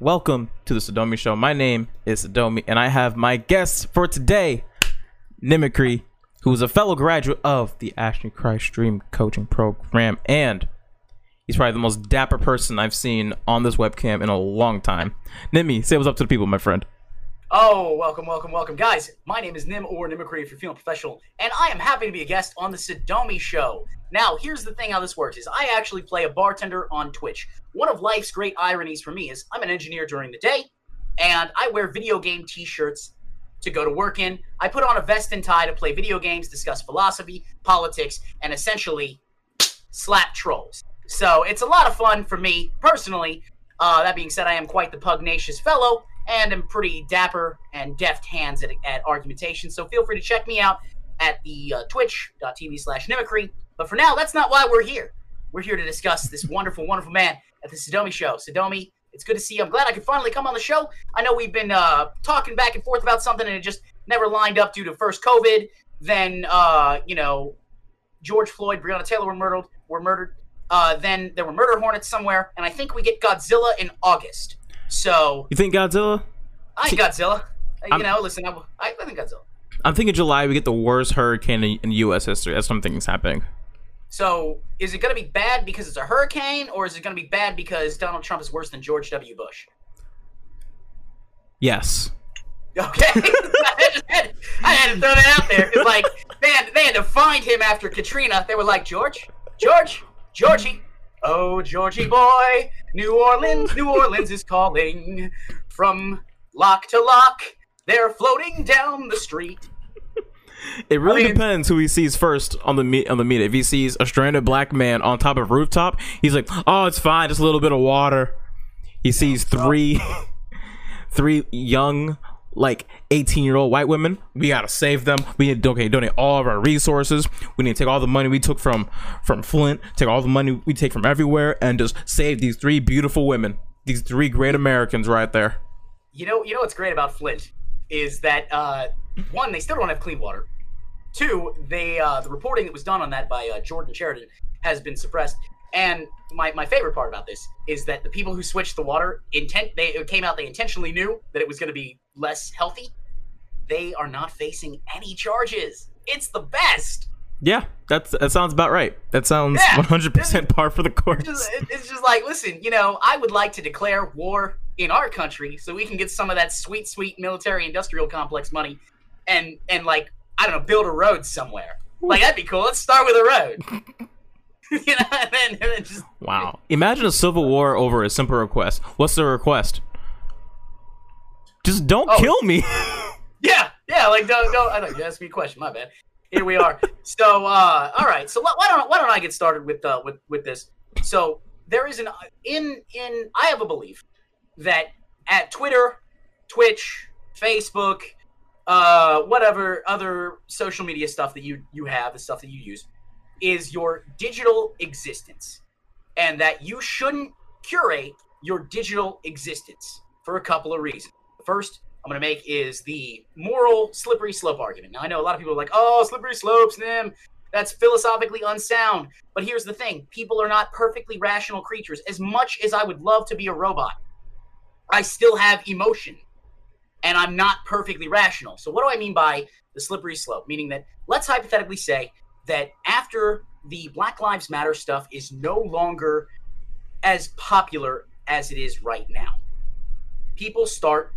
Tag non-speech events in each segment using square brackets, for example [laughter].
welcome to the Sadomi Show. My name is Sadomi, and I have my guest for today, Nimicry, who is a fellow graduate of the Ashton Christ Dream Coaching Program, and he's probably the most dapper person I've seen on this webcam in a long time. Nimi, say what's up to the people, my friend. Oh, welcome, welcome, welcome. Guys, my name is Nim or Nimicry if you're feeling professional, and I am happy to be a guest on the Sadomi Show. Now, here's the thing how this works is I actually play a bartender on Twitch. One of life's great ironies for me is I'm an engineer during the day, and I wear video game t-shirts to go to work in. I put on a vest and tie to play video games, discuss philosophy, politics, and essentially slap trolls. So it's a lot of fun for me personally. Uh, that being said, I am quite the pugnacious fellow, and am pretty dapper and deft hands at, at argumentation. So feel free to check me out at the uh, twitch.tv slash Nimicry. But for now, that's not why we're here. We're here to discuss this wonderful, wonderful man at the Sadomi Show. Sadomi, it's good to see you. I'm glad I could finally come on the show. I know we've been uh, talking back and forth about something and it just never lined up due to first COVID, then, uh, you know, George Floyd, Breonna Taylor were murdered. Were murdered. Uh, then there were murder hornets somewhere, and I think we get Godzilla in August. So You think Godzilla? I think Godzilla. Uh, You I'm- know, listen, I, I think Godzilla. I'm thinking July we get the worst hurricane in, in U.S. history. That's something's happening. So is it going to be bad because it's a hurricane, or is it going to be bad because Donald Trump is worse than George W. Bush? Yes. Okay, [laughs] I, just had, I had to throw that out there. It's like they had, they had to find him after Katrina. They were like, George, George, Georgie, oh Georgie boy, New Orleans, New Orleans is calling from lock to lock. They're floating down the street. It really mean- depends who he sees first on the meet on the meet. If he sees a stranded black man on top of rooftop, he's like, "Oh, it's fine, just a little bit of water." He sees three, [laughs] three young, like eighteen-year-old white women. We gotta save them. We need to okay, donate all of our resources. We need to take all the money we took from from Flint, take all the money we take from everywhere, and just save these three beautiful women. These three great Americans right there. You know, you know what's great about Flint is that uh, one, they still don't have clean water. Two, they uh, the reporting that was done on that by uh, Jordan Sheridan has been suppressed. And my, my favorite part about this is that the people who switched the water intent they it came out they intentionally knew that it was going to be less healthy. They are not facing any charges. It's the best. Yeah, that's that sounds about right. That sounds Yeah. one hundred percent par for the course. It's just, it's just like, listen, you know, I would like to declare war in our country so we can get some of that sweet, sweet military industrial complex money and and like I don't know, build a road somewhere. Like that'd be cool. Let's start with a road. [laughs] [laughs] you know, and then, and then just Wow. Imagine a civil war over a simple request. What's the request? Just don't Oh. kill me. [laughs] yeah, yeah. Like don't don't. I thought you asked me a question. My bad. Here we are. [laughs] So uh, all right. So why why don't why don't I get started with uh, with with this? So there is an in in I have a belief that at Twitter, Twitch, Facebook, uh, whatever other social media stuff that you you have, the stuff that you use, is your digital existence, and that you shouldn't curate your digital existence for a couple of reasons. First I'm going to make is the moral slippery slope argument. Now I know a lot of people are like, "Oh, slippery slopes, them." That's philosophically unsound. But here's the thing: people are not perfectly rational creatures. As much as I would love to be a robot, I still have emotion and I'm not perfectly rational. So, what do I mean by the slippery slope? Meaning that let's hypothetically say that after the Black Lives Matter stuff is no longer as popular as it is right now, people start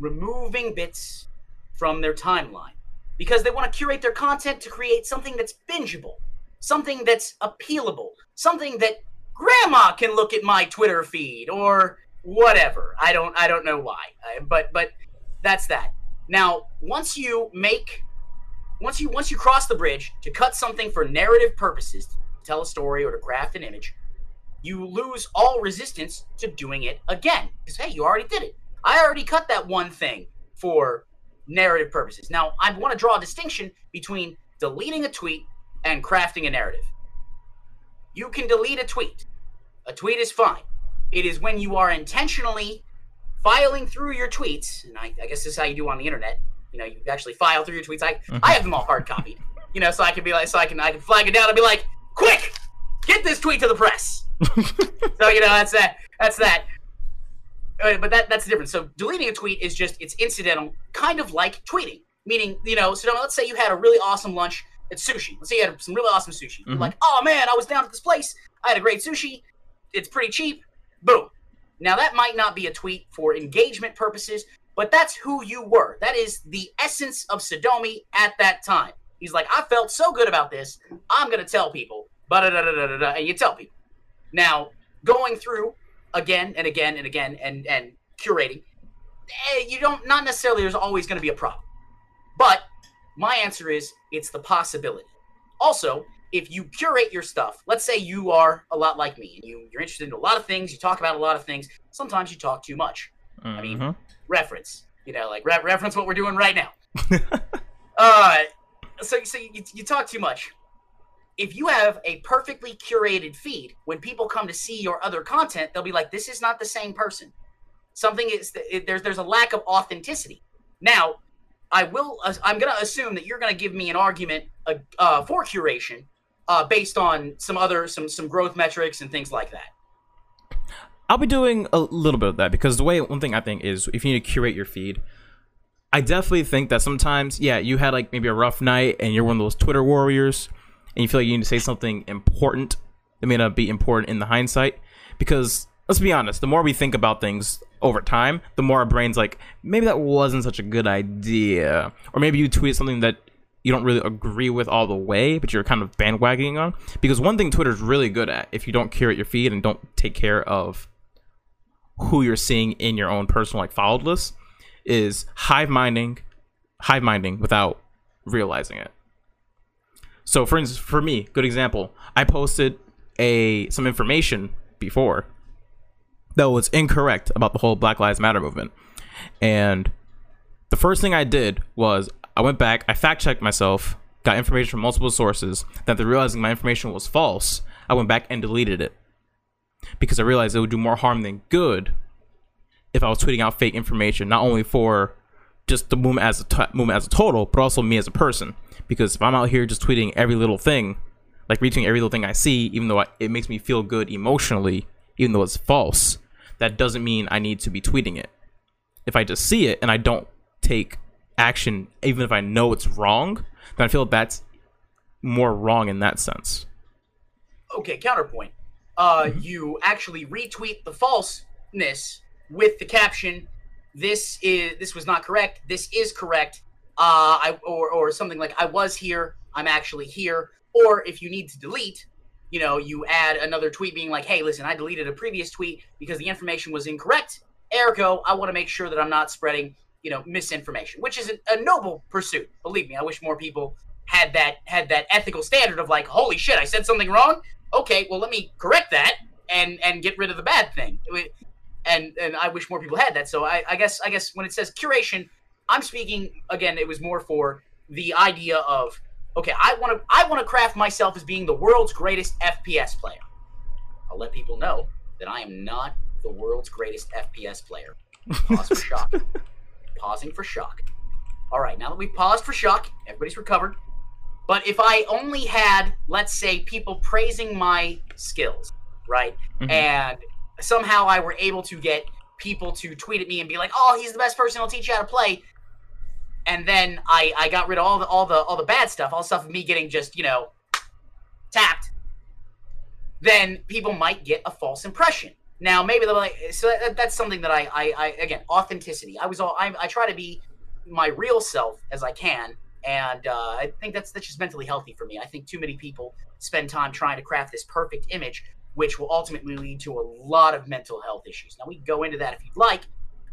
removing bits from their timeline because they want to curate their content to create something that's bingeable, something that's appealable, something that grandma can look at my Twitter feed or whatever. I don't I don't know why. Uh, but but that's that. Now, once you make once you once you cross the bridge to cut something for narrative purposes, to tell a story or to craft an image, you lose all resistance to doing it again. Because hey, you already did it. I already cut that one thing for narrative purposes. Now, I want to draw a distinction between deleting a tweet and crafting a narrative. You can delete a tweet. A tweet is fine. It is when you are intentionally filing through your tweets, and I, I guess this is how you do on the internet. You know, you actually file through your tweets. I, mm-hmm. I have them all hard copied. You know, so I can be like, so I can I can flag it down and be like, quick, get this tweet to the press. [laughs] so you know that's that. That's that. Uh, but that that's the difference. So deleting a tweet is just it's incidental, kind of like tweeting. Meaning, you know, so let's say you had a really awesome lunch at sushi. Let's say you had some really awesome sushi. You're Mhm. like, oh man, I was down at this place. I had a great sushi. It's pretty cheap. Boom. Now that might not be a tweet for engagement purposes, but that's who you were. That is the essence of Sadomi at that time. He's like, I felt so good about this. I'm gonna tell people. But and you tell people. Now going through again and again and again and and curating, eh, you don't not necessarily. There's always going to be a problem, but my answer is it's the possibility. Also, if you curate your stuff, let's say you are a lot like me and you you're interested in a lot of things, you talk about a lot of things. Sometimes you talk too much. I mean, Mhm. reference. You know, like re- reference what we're doing right now. [laughs] uh, so so you, you talk too much. If you have a perfectly curated feed, when people come to see your other content, they'll be like, "This is not the same person." Something is it, there's there's a lack of authenticity. Now, I will. I'm gonna assume that you're gonna give me an argument uh, uh, for curation, uh, based on some other some some growth metrics and things like that. I'll be doing a little bit of that because the way one thing I think is if you need to curate your feed, I definitely think that sometimes, yeah, you had like maybe a rough night and you're one of those Twitter warriors and you feel like you need to say something important that may not be important in the hindsight. Because let's be honest, the more we think about things over time, the more our brain's like, maybe that wasn't such a good idea. Or maybe you tweet something that you don't really agree with all the way, but you're kind of bandwagoning on. Because one thing Twitter's really good at, if you don't curate your feed and don't take care of who you're seeing in your own personal like followed list is hive minding hive minding without realizing it so for instance for me good example i posted a some information before that was incorrect about the whole black lives matter movement. And the first thing i did was i went back i fact checked myself got information from multiple sources then realizing my information was false. I went back and deleted it because I realized it would do more harm than good if I was tweeting out fake information, not only for just the movement as a t- movement as a total, but also me as a person. Because if I'm out here just tweeting every little thing, like retweeting every little thing I see, even though I, it makes me feel good emotionally, even though it's false, that doesn't mean I need to be tweeting it. If I just see it and I don't take action, even if I know it's wrong, then I feel that's more wrong in that sense. okay, counterpoint. Uh, you actually retweet the falseness with the caption, "This is this was not correct. This is correct." Uh, I or or something like, "I was here. I'm actually here." Or if you need to delete, you know, you add another tweet being like, "Hey, listen, I deleted a previous tweet because the information was incorrect. Ergo, I want to make sure that I'm not spreading, you know, misinformation," which is a, a noble pursuit. Believe me, I wish more people had that had that ethical standard of like, "Holy shit, I said something wrong." okay, well, let me correct that and and get rid of the bad thing. And and I wish more people had that. So I, I guess I guess when it says curation, I'm speaking again. It was more for the idea of okay, I want to I want to craft myself as being the world's greatest FPS player. I'll let people know that I am not the world's greatest FPS player. Pause for shock. [laughs] Pausing for shock. All right, now that we've paused for shock, everybody's recovered. But if I only had, let's say, people praising my skills, right? Mhm. And somehow I were able to get people to tweet at me and be like, "Oh, he's the best person. He'll teach you how to play." And then I I got rid of all the all the all the bad stuff, all stuff of me getting just you know tapped. Then people might get a false impression. Now maybe they're like, so that, that's something that I, I I again authenticity. I was all I I try to be my real self as I can, and uh, I think that's that's just mentally healthy for me. I think too many people spend time trying to craft this perfect image, which will ultimately lead to a lot of mental health issues. Now we can go into that if you'd like,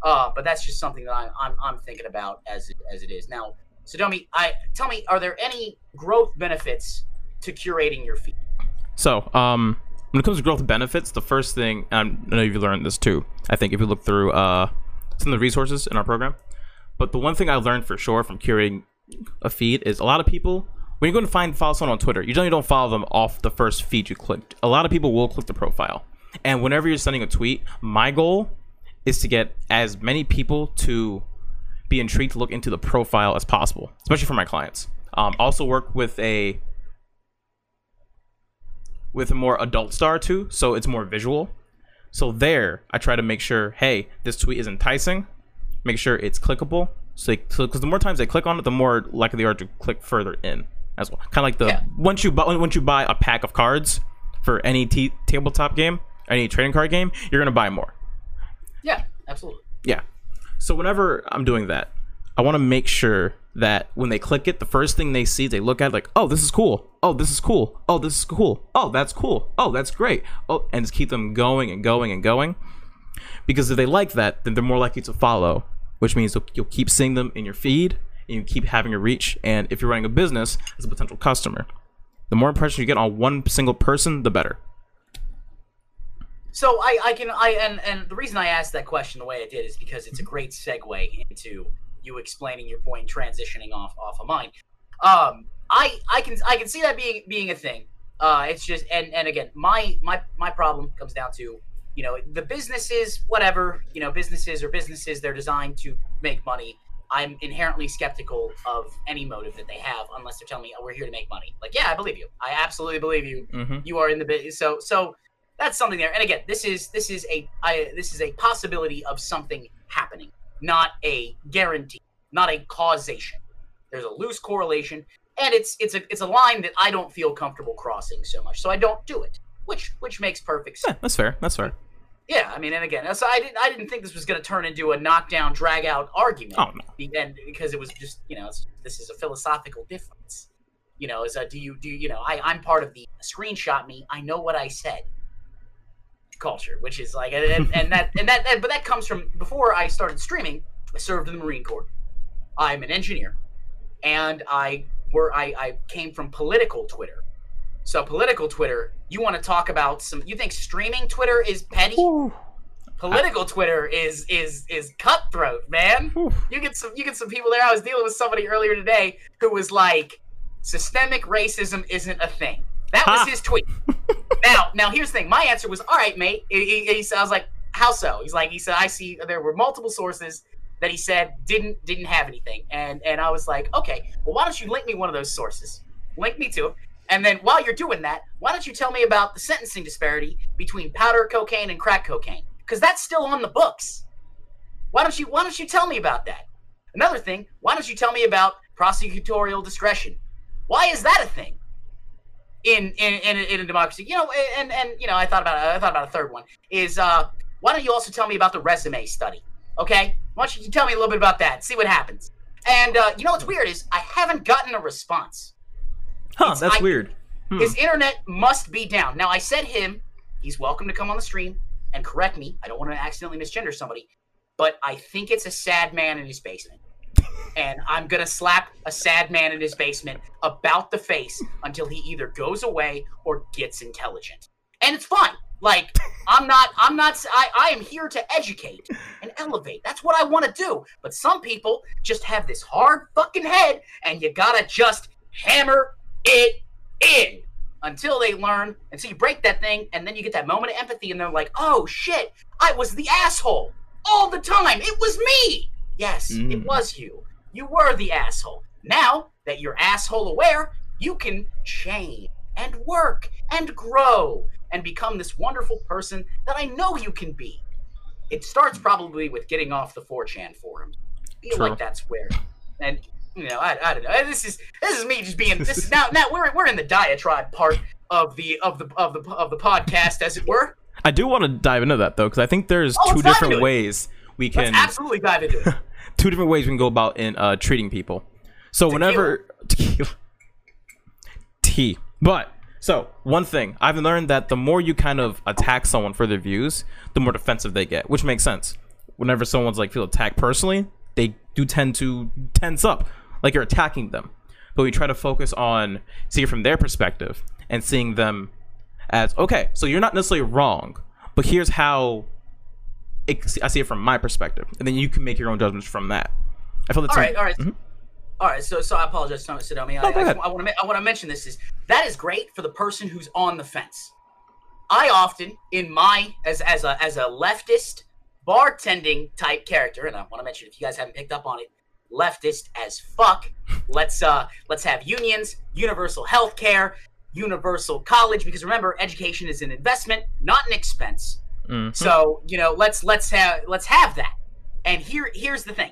uh, but that's just something that I, I'm I'm thinking about as it, as it is now. Sadomi, I tell me, are there any growth benefits to curating your feed? So, um, when it comes to growth benefits, the first thing, I know you've learned this too. I think if you look through uh, some of the resources in our program, but the one thing I learned for sure from curating a feed is a lot of people, when you're going to find follow someone on Twitter, you generally don't follow them off the first feed you clicked. A lot of people will click the profile, and whenever you're sending a tweet, my goal is to get as many people to be intrigued to look into the profile as possible, especially for my clients. Um, also work with a with a more adult star too, so it's more visual. So there, I try to make sure, hey, this tweet is enticing. Make sure it's clickable. So, because so, the more times they click on it, the more likely they are to click further in as well. Kind of like the Yeah. once you buy once you buy a pack of cards for any t- tabletop game, any trading card game, you're gonna buy more. Yeah, absolutely. Yeah. So whenever I'm doing that, I want to make sure that when they click it, the first thing they see, they look at like, oh, this is cool. Oh, this is cool. Oh, this is cool. Oh, that's cool. Oh, that's great. Oh, and just keep them going and going and going. Because if they like that, then they're more likely to follow, which means you'll, you'll keep seeing them in your feed and you keep having a reach. And if you're running a business as a potential customer, the more impression you get on one single person, the better. So I, I can I and and the reason I asked that question the way I did is because it's a great segue into you explaining your point point, transitioning off off of mine. Um, I I can I can see that being being a thing. Uh, it's just and and again, my my my problem comes down to you know the businesses whatever you know businesses or businesses they're designed to make money. I'm inherently skeptical of any motive that they have unless they're telling me oh, we're here to make money. Like yeah, I believe you. I absolutely believe you Mm-hmm. you are in the business. So so that's something there. And again, this is this is a I this is a possibility of something happening, not a guarantee, not a causation. There's a loose correlation, and it's it's a it's a line that I don't feel comfortable crossing so much, so I don't do it. Which which makes perfect sense. Yeah, that's fair. That's fair. Yeah, I mean, and again, so I didn't I didn't think this was going to turn into a knockdown, drag out argument. Oh no. And because it was just you know it's, this is a philosophical difference you know is a do you do you know i i'm part of the screenshot me i know what i said culture which is like and, and that and that and, but that comes from before i started streaming i served in the marine corps i'm an engineer and i were i i came from political twitter so political twitter you want to talk about some you think streaming twitter is petty political twitter is is is cutthroat man you get some you get some people there. I was dealing with somebody earlier today who was like, systemic racism isn't a thing. That was his tweet. [laughs] now, now here's the thing. My answer was, all right, mate. He, he, he said, I was like, how so? He's like, he said, I see there were multiple sources that he said didn't didn't have anything, and and I was like, okay, well, why don't you link me one of those sources? Link me to. And then while you're doing that, why don't you tell me about the sentencing disparity between powder cocaine and crack cocaine? Because that's still on the books. Why don't you Why don't you tell me about that? Another thing, why don't you tell me about prosecutorial discretion? Why is that a thing in in in, a- in a democracy? You know, and and you know, I thought about I thought about a third one is uh, why don't you also tell me about the resume study? Okay, why don't you tell me a little bit about that? See what happens. And uh, you know what's weird is I haven't gotten a response. Huh, It's- that's I- weird. Hmm. His internet must be down. Now I said him, he's welcome to come on the stream and correct me. I don't want to accidentally misgender somebody, but I think it's a sad man in his basement. [laughs] And I'm gonna slap a sad man in his basement about the face until he either goes away or gets intelligent. And it's fine. Like [laughs] I'm not I'm not I, I am here to educate and elevate. That's what I want to do. But some people just have this hard fucking head and you gotta just hammer it in until they learn. And so you break that thing, and then you get that moment of empathy, and they're like, oh shit, I was the asshole all the time. It was me. Yes, it Mm. was you. You were the asshole. Now that you're asshole aware, you can change and work and grow and become this wonderful person that I know you can be. It starts probably with getting off the 4chan forum. I feel True. like that's where. And you know, I, I don't know. This is this is me just being this is now now we're we're in the diatribe part of the of the of the of the podcast, as it were. I do want to dive into that though, because I think there's Oh, two different ways we Let's can absolutely dive into it. [laughs] two different ways we can go about in uh, treating people. So whenever [laughs] tequila, tea, but so one thing I've learned that the more you kind of attack someone for their views, the more defensive they get, which makes sense. Whenever someone's like feel attacked personally, they do tend to tense up, like you're attacking them. But we try to focus on seeing it from their perspective and seeing them as okay. So you're not necessarily wrong, but here's how it, I see it from my perspective, and then you can make your own judgments from that. I feel that's All right, all right. Mhm. All right, so so I apologize, Tom Sadomi. I, No, go I. I want to I want to mention this is that is great for the person who's on the fence. I often, in my as as a as a leftist bartending type character, and I want to mention if you guys haven't picked up on it, leftist as fuck. Let's uh let's have unions, universal health care, universal college, because remember, education is an investment, not an expense. Mhm. So you know, let's let's have let's have that. And here here's the thing: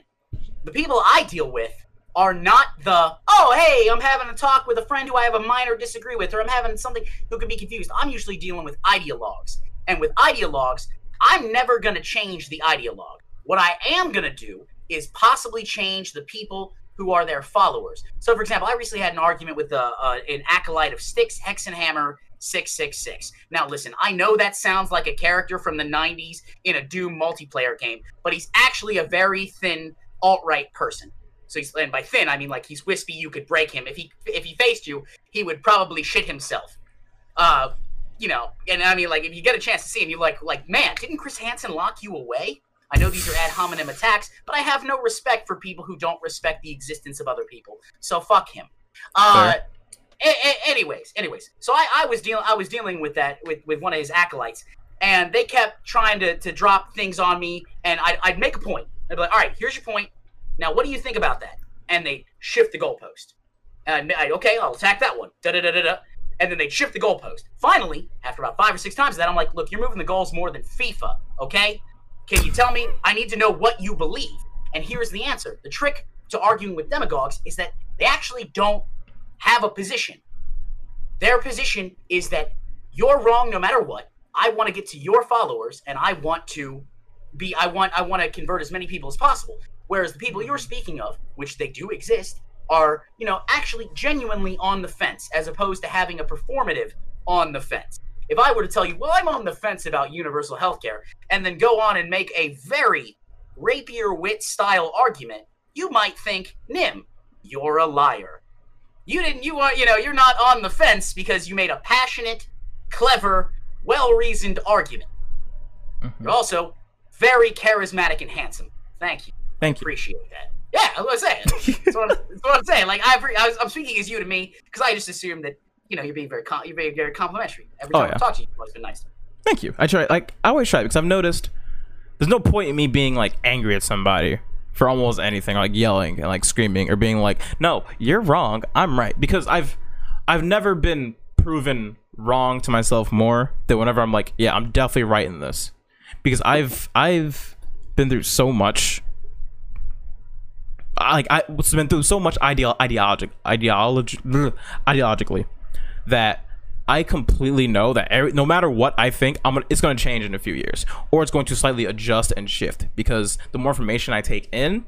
the people I deal with are not the oh hey I'm having a talk with a friend who I have a minor disagree with, or I'm having something who could be confused. I'm usually dealing with ideologues, and with ideologues, I'm never gonna change the ideologue. What I am gonna do is possibly change the people who are their followers. So, for example, I recently had an argument with uh, uh, an acolyte of Styx Hexenhammer 666. Now, listen, I know that sounds like a character from the 90s in a Doom multiplayer game, but he's actually a very thin alt right person. So he's and by thin I mean like he's wispy. You could break him if he if he faced you, he would probably shit himself. Uh, you know, and I mean like if you get a chance to see him, you're like like man, didn't Chris Hansen lock you away? I know these are ad hominem attacks, but I have no respect for people who don't respect the existence of other people. So fuck him. Uh, a- a- anyways, anyways, so I, I was dealing I was dealing with that with, with one of his acolytes, and they kept trying to, to drop things on me, and I'd, I'd make a point. I'd be like, all right, here's your point. Now, what do you think about that? And they shift the goalpost. And I, okay, I'll attack that one. Da da da da da. And then they'd shift the goalpost. Finally, after about five or six times of that, I'm like, look, you're moving the goals more than FIFA, okay? Can you tell me? I need to know what you believe. And here's the answer. The trick to arguing with demagogues is that they actually don't have a position. Their position is that you're wrong no matter what. I want to get to your followers and I want to be I want I want to convert as many people as possible. Whereas the people you're speaking of, which they do exist, are, you know, actually genuinely on the fence as opposed to having a performative on the fence. If I were to tell you, well, I'm on the fence about universal health care, and then go on and make a very rapier wit style argument, you might think, Nim, you're a liar. You didn't you are you know, you're not on the fence because you made a passionate, clever, well reasoned argument. Mhm. You're also very charismatic and handsome. Thank you. Thank you. Appreciate that. Yeah, I was saying. That's what, I'm, that's what I'm saying. Like I, I was, I'm speaking as you to me because I just assumed that you know you're being very com- you're being very complimentary. Every Oh, time yeah. I talk to you, you've always been nice. Thank you. I try like I always try because I've noticed there's no point in me being like angry at somebody for almost anything, like yelling and like screaming or being like, "No, you're wrong. I'm right." Because I've I've never been proven wrong to myself more than whenever I'm like, "Yeah, I'm definitely right in this." Because I've I've been through so much I- like I have been through so much ideal ideologic ideology ideologically that I completely know that every, no matter what I think, I'm gonna, it's going to change in a few years, or it's going to slightly adjust and shift because the more information I take in,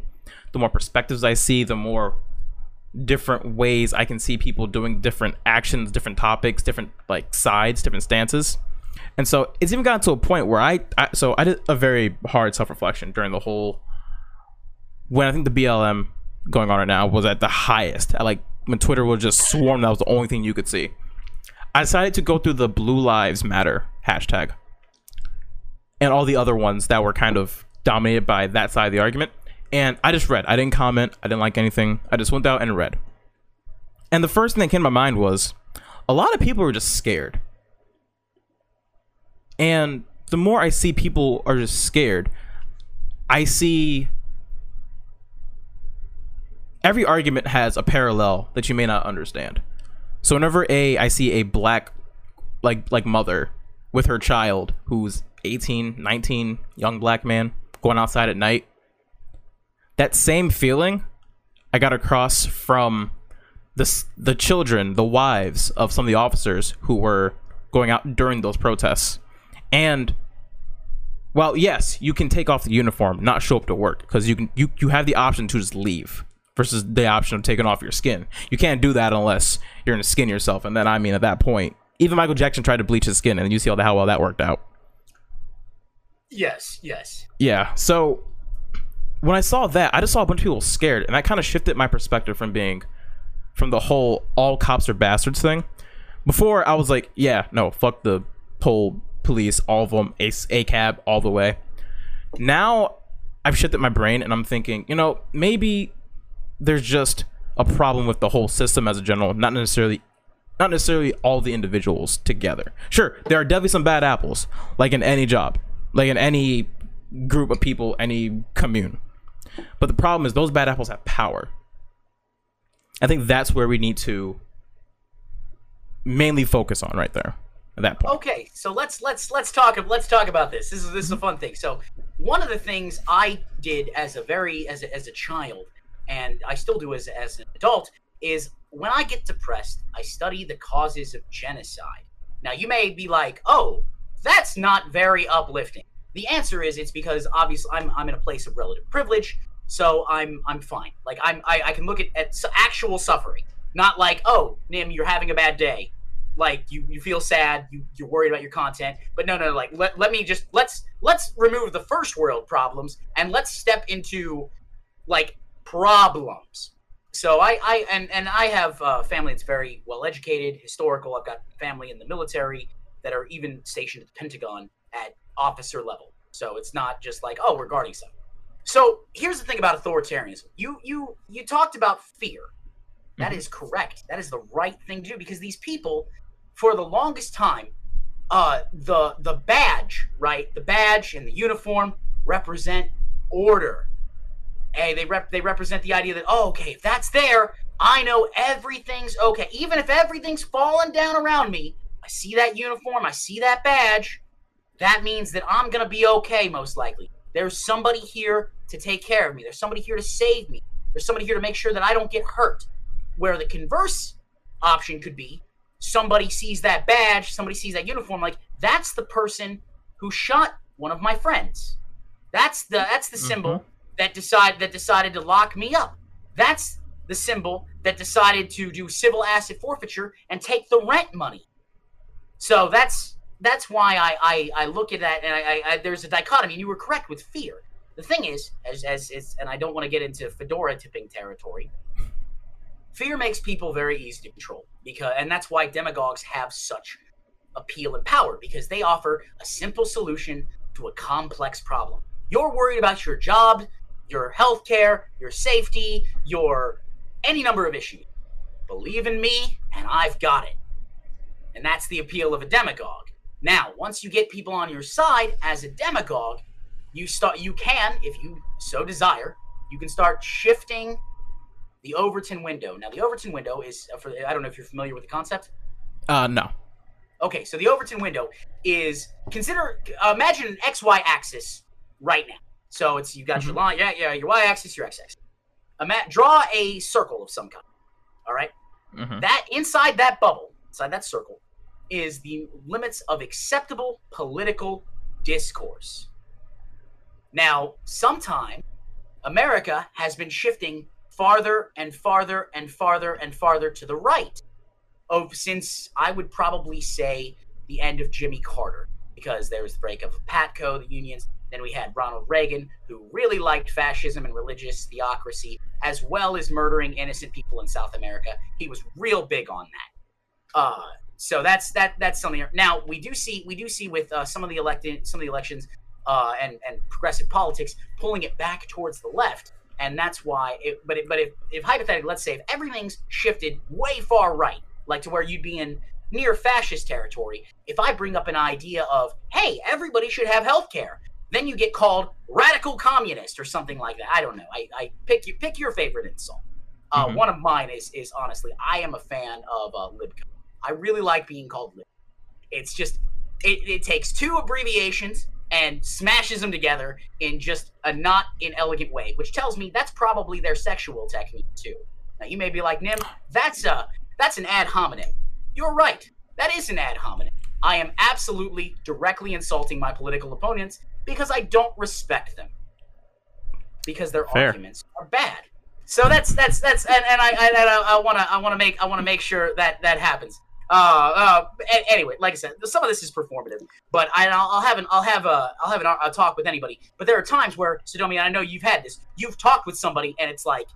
the more perspectives I see, the more different ways I can see people doing different actions, different topics, different like sides, different stances. And so it's even gotten to a point where I, I so I did a very hard self reflection during the whole when I think the BLM going on right now was at the highest. At like when Twitter was just swarmed, that was the only thing you could see. I decided to go through the Blue Lives Matter hashtag and all the other ones that were kind of dominated by that side of the argument. And I just read. I didn't comment. I didn't like anything. I just went out and read. And the first thing that came to my mind was a lot of people are just scared. And the more I see people are just scared, I see every argument has a parallel that you may not understand. So whenever a I see a black like like mother with her child who's 18, 19, young black man going outside at night, that same feeling I got across from the the children, the wives of some of the officers who were going out during those protests. And well, yes, you can take off the uniform, not show up to work because you can you you have the option to just leave versus the option of taking off your skin. You can't do that unless you're going to skin yourself, and then I mean, at that point, even Michael Jackson tried to bleach his skin, and you see all the how well that worked out. Yes, yes. Yeah. So when I saw that, I just saw a bunch of people scared, and that kind of shifted my perspective from being from the whole all cops are bastards thing. Before I was like, yeah, no, fuck the whole police, all of them, a, a cab, all the way. Now I've shifted my brain, and I'm thinking, you know, maybe there's just a problem with the whole system as a general, not necessarily not necessarily all the individuals together. Sure, there are definitely some bad apples, like in any job, like in any group of people, any commune. But the problem is those bad apples have power. I think that's where we need to mainly focus on right there. at that point. Okay, so let's let's let's talk let's talk about this. This is this is a fun thing. So one of the things I did as a very as a, as a child, and I still do as as an adult, is when I get depressed, I study the causes of genocide. Now you may be like, oh, that's not very uplifting. The answer is it's because obviously I'm I'm in a place of relative privilege, so I'm I'm fine. Like I'm I, I can look at, at actual suffering, not like oh Nim you're having a bad day, like you you feel sad, you you're worried about your content. But no no like let, let me just let's let's remove the first world problems and let's step into like problems. So I I and and I have a family that's very well educated, historical. I've got family in the military that are even stationed at the Pentagon at officer level. So it's not just like, oh, we're guarding something. So here's the thing about authoritarianism. You you you talked about fear. That Mhm. is correct. That is the right thing to do because these people, for the longest time, uh, the the badge, right? The badge and the uniform represent order. Hey, they rep they represent the idea that oh, okay, if that's there, I know everything's okay. Even if everything's falling down around me, I see that uniform, I see that badge. That means that I'm gonna be okay, most likely. There's somebody here to take care of me. There's somebody here to save me. There's somebody here to make sure that I don't get hurt. Where the converse option could be somebody sees that badge, somebody sees that uniform, like that's the person who shot one of my friends. That's the that's the symbol mm-hmm. That decide that decided to lock me up. That's the symbol that decided to do civil asset forfeiture and take the rent money. So that's that's why I I, I look at that and I, I, there's a dichotomy. And you were correct with fear. The thing is, as as is, and I don't want to get into fedora tipping territory. Fear makes people very easy to control because, and that's why demagogues have such appeal and power because they offer a simple solution to a complex problem. You're worried about your job, your health care, your safety, your any number of issues. Believe in me, and I've got it. And that's the appeal of a demagogue. Now, once you get people on your side as a demagogue, you start you can, if you so desire, you can start shifting the Overton window. Now, the Overton window is uh, for I don't know if you're familiar with the concept. Uh, no. Okay, so the Overton window is consider imagine an XY axis right now. So it's you got your line, yeah, yeah, your Y axis, your X axis. Ima- draw a circle of some kind. All right, Mhm. that inside that bubble, inside that circle, is the limits of acceptable political discourse. Now, sometime America has been shifting farther and farther and farther and farther to the right of since I would probably say the end of Jimmy Carter, because there was the breakup of PATCO, the unions. Then we had Ronald Reagan, who really liked fascism and religious theocracy, as well as murdering innocent people in South America. He was real big on that. Uh, so that's that. That's something. Now we do see we do see with uh, some of the elected some of the elections uh, and and progressive politics pulling it back towards the left, and that's why. It, but it, but if, if hypothetically, let's say if everything's shifted way far right, like to where you'd be in near fascist territory, if I bring up an idea of hey, everybody should have health care, then you get called radical communist or something like that. I don't know. I, I pick you pick your favorite insult. Uh, Mhm. One of mine is is honestly, I am a fan of uh, libcom. I really like being called lib. It's just it, it takes two abbreviations and smashes them together in just a not inelegant way, which tells me that's probably their sexual technique too. Now you may be like, Nim, that's a that's an ad hominem. You're right. That is an ad hominem. I am absolutely directly insulting my political opponents because I don't respect them. Because their Fair. arguments are bad. So that's that's that's and, and I and I, I want to I want to make I want to make sure that that happens. Uh, uh, anyway, like I said, some of this is performative, but I, I'll, I'll have an I'll have a I'll have an, a talk with anybody. But there are times where Sadomi, I know you've had this. You've talked with somebody, and it's like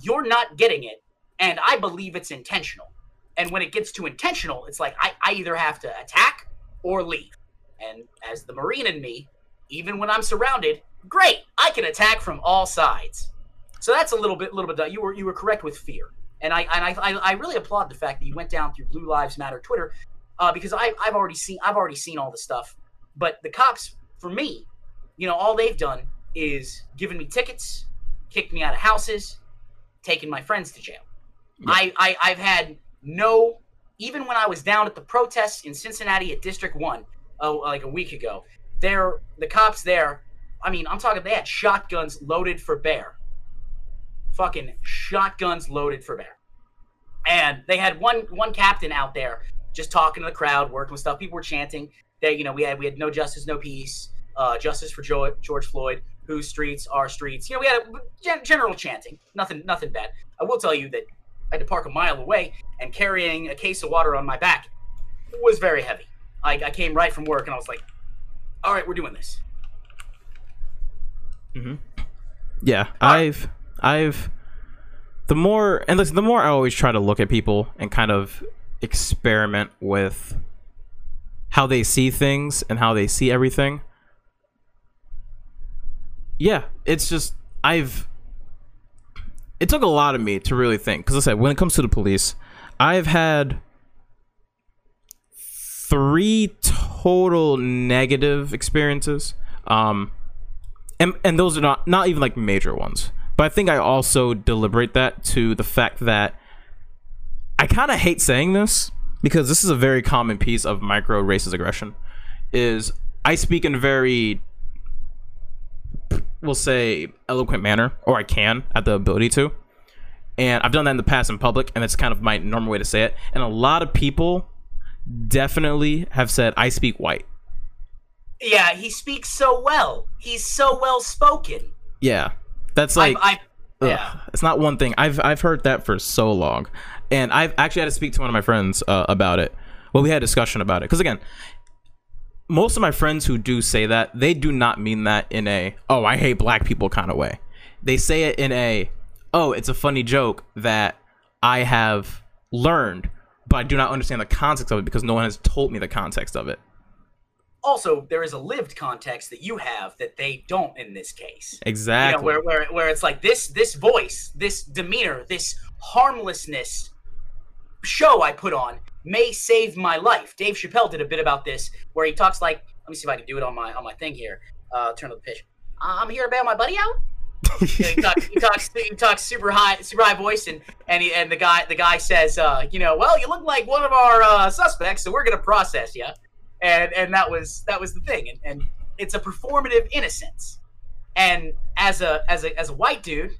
you're not getting it, and I believe it's intentional. And when it gets too intentional, it's like I, I either have to attack or leave. And as the Marine in me, even when I'm surrounded, great, I can attack from all sides. So that's a little bit, little bit. You were you were correct with fear, and I and I I, really applaud the fact that you went down through Blue Lives Matter Twitter, uh, because I I've already seen I've already seen all the stuff, but the cops for me, you know, all they've done is given me tickets, kicked me out of houses, taken my friends to jail. Yeah. I, I I've had no even when I was down at the protests in Cincinnati at District One, oh, like a week ago, there the cops there. I mean, I'm talking. They had shotguns loaded for bear. Fucking shotguns loaded for bear, and they had one one captain out there just talking to the crowd, working with stuff. People were chanting that you know we had we had no justice, no peace, uh, justice for George Floyd, whose streets are streets. You know, we had a general chanting, nothing nothing bad. I will tell you that I had to park a mile away, and carrying a case of water on my back was very heavy. I, I came right from work, and I was like, "All right, we're doing this." Mm-hmm. Yeah, I've, I've, the more and listen, the more I always try to look at people and kind of experiment with how they see things and how they see everything. Yeah, it's just I've it took a lot of me to really think because I said when it comes to the police, I've had three total negative experiences. Um, and and those are not not even like major ones. But I think I also deliberate that to the fact that I kind of hate saying this because this is a very common piece of micro racist aggression. Is I speak in a very we'll say eloquent manner, or I can have the ability to. And I've done that in the past in public, and that's kind of my normal way to say it. And a lot of people definitely have said I speak white. Yeah, he speaks so well. He's so well spoken. Yeah, that's like. I, yeah. It's not one thing. I've I've heard that for so long, and I've actually had to speak to one of my friends uh, about it. Well, we had a discussion about it because again, most of my friends who do say that, they do not mean that in a oh I hate black people kind of way. They say it in a oh it's a funny joke that I have learned, but I do not understand the context of it because no one has told me the context of it. Also, there is a lived context that you have that they don't in this case. Exactly. You know, where, where where it's like this this voice, this demeanor, this harmlessness show I put on may save my life. Dave Chappelle did a bit about this where he talks like, let me see if I can do it on my on my thing here. Uh, turn the pitch. I'm here to bail my buddy out. You know, he, talks, he talks super high super high voice and and he, and the guy the guy says uh, you know well you look like one of our uh, suspects so we're gonna process you and and that was that was the thing and, and it's a performative innocence and as a as a as a white dude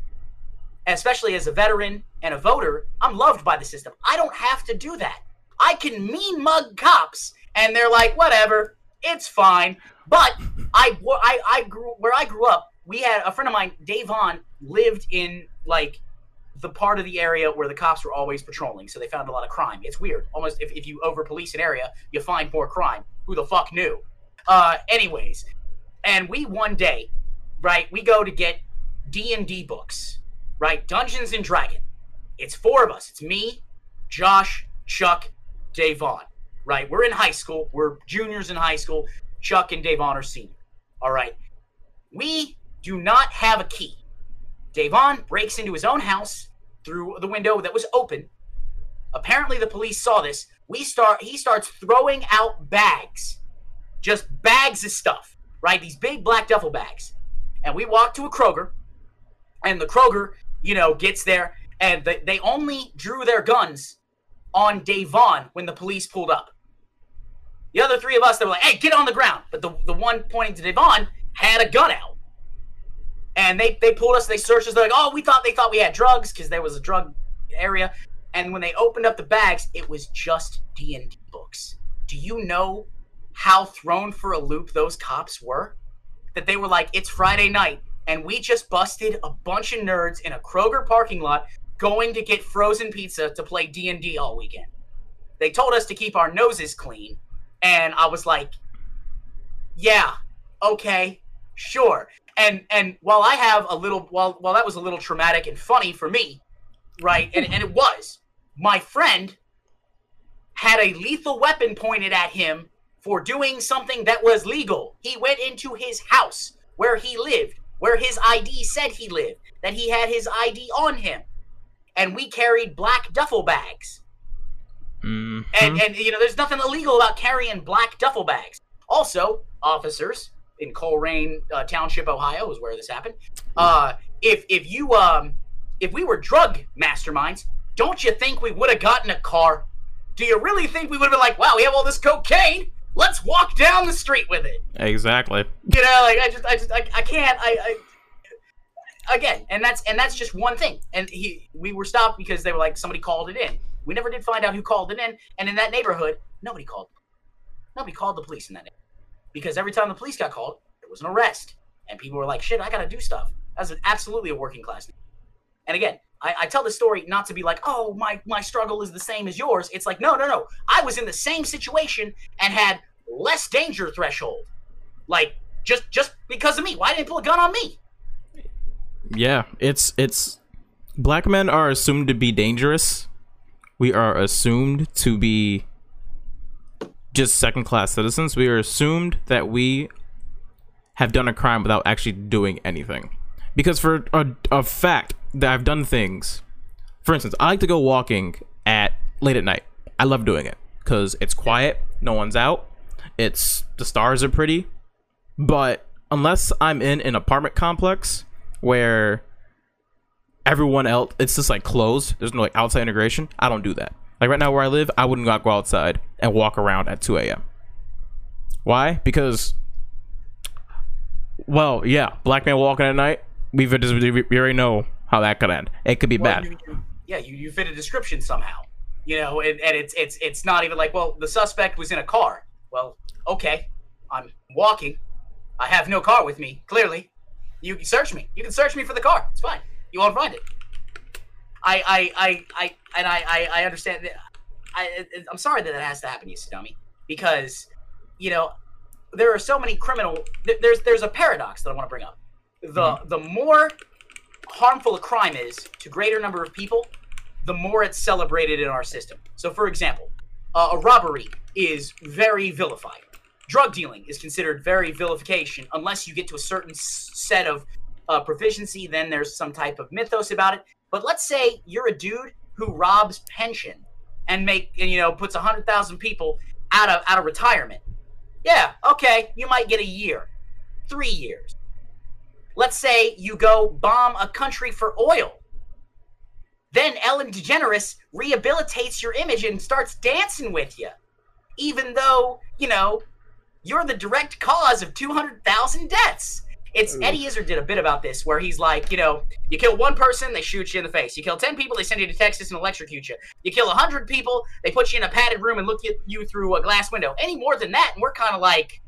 especially as a veteran and a voter I'm loved by the system I don't have to do that I can mean mug cops, and they're like, whatever, it's fine. But I, I, I grew where I grew up. We had a friend of mine, Dave Vaughn, lived in like the part of the area where the cops were always patrolling, so they found a lot of crime. It's weird. Almost if, if you over police an area, you find more crime. Who the fuck knew? Uh, anyways, and we one day, right, we go to get D and D books, right, Dungeons and Dragon. It's four of us. It's me, Josh, Chuck, Davon, right? We're in high school. We're juniors in high school. Chuck and Davon are senior. All right. We do not have a key. Davon breaks into his own house through the window that was open. Apparently the police saw this. We start he starts throwing out bags. Just bags of stuff, right? These big black duffel bags. And we walk to a Kroger and the Kroger, you know, gets there and they, they only drew their guns on Davon when the police pulled up. The other three of us, they were like, hey, get on the ground. But the, the one pointing to Davon had a gun out. And they, they pulled us, they searched us. They're like, oh, we thought they thought we had drugs because there was a drug area. And when they opened up the bags, it was just D&D books. Do you know how thrown for a loop those cops were? That they were like, it's Friday night, and we just busted a bunch of nerds in a Kroger parking lot going to get frozen pizza to play D&D all weekend. They told us to keep our noses clean, and I was like, yeah, okay, sure. And and while I have a little while while that was a little traumatic and funny for me, right? And and it was. My friend had a lethal weapon pointed at him for doing something that was legal. He went into his house where he lived, where his ID said he lived, that he had his ID on him and we carried black duffel bags. Mm-hmm. And and you know, there's nothing illegal about carrying black duffel bags. Also, officers in Colerain uh, Township, Ohio, is where this happened. Uh, if if you um if we were drug masterminds, don't you think we would have gotten a car? do you really think we would have been like, wow, we have all this cocaine? Let's walk down the street with it. Exactly. You know, like I just, I just, I, I can't, I, I, again, and that's, and that's just one thing. And he, we were stopped because they were like, somebody called it in. We never did find out who called it in. And in that neighborhood, nobody called. Nobody called the police in that neighborhood because every time the police got called, there was an arrest, and people were like, shit, I gotta do stuff. That's absolutely a working class. And again, I, I, tell the story not to be like, oh, my my struggle is the same as yours. It's like, no, no, no. I was in the same situation and had less danger threshold. Like just just because of me. Why didn't pull a gun on me? Yeah, it's it's black men are assumed to be dangerous. We are assumed to be just second class citizens. We are assumed that we have done a crime without actually doing anything. Because for a, a fact that I've done things, for instance, I like to go walking at late at night. I love doing it because it's quiet, no one's out, it's the stars are pretty. But unless I'm in an apartment complex where everyone else it's just like closed, there's no like outside integration, I don't do that. Like right now where I live, I wouldn't go outside and walk around at 2 a.m. Why? Because, well, yeah, black man walking at night. We've we already know how that could end. It could be well, bad. You, you, yeah, you, you fit a description somehow. You know, and, and it's it's it's not even like, well, the suspect was in a car. Well, okay, I'm walking. I have no car with me. Clearly, you can search me. You can search me for the car. It's fine. You won't find it. I, I, I, I, and I, I, I understand that. I, I'm sorry that that has to happen, you dummy, because, you know, there are so many criminal. There's, there's a paradox that I want to bring up. The, mm-hmm. the more harmful a crime is to greater number of people, the more it's celebrated in our system. So, for example, uh, a robbery is very vilified. Drug dealing is considered very vilification unless you get to a certain set of uh, proficiency. Then there's some type of mythos about it. But let's say you're a dude who robs pension and make and you know puts a hundred thousand people out of out of retirement. Yeah, okay, you might get a year, three years. Let's say you go bomb a country for oil. Then Ellen DeGeneres rehabilitates your image and starts dancing with you, even though you know you're the direct cause of 200,000 deaths. It's Ooh. Eddie Izzard did a bit about this where he's like, you know, you kill one person, they shoot you in the face. You kill ten people, they send you to Texas and electrocute you. You kill hundred people, they put you in a padded room and look at you through a glass window. Any more than that, and we're kind of like,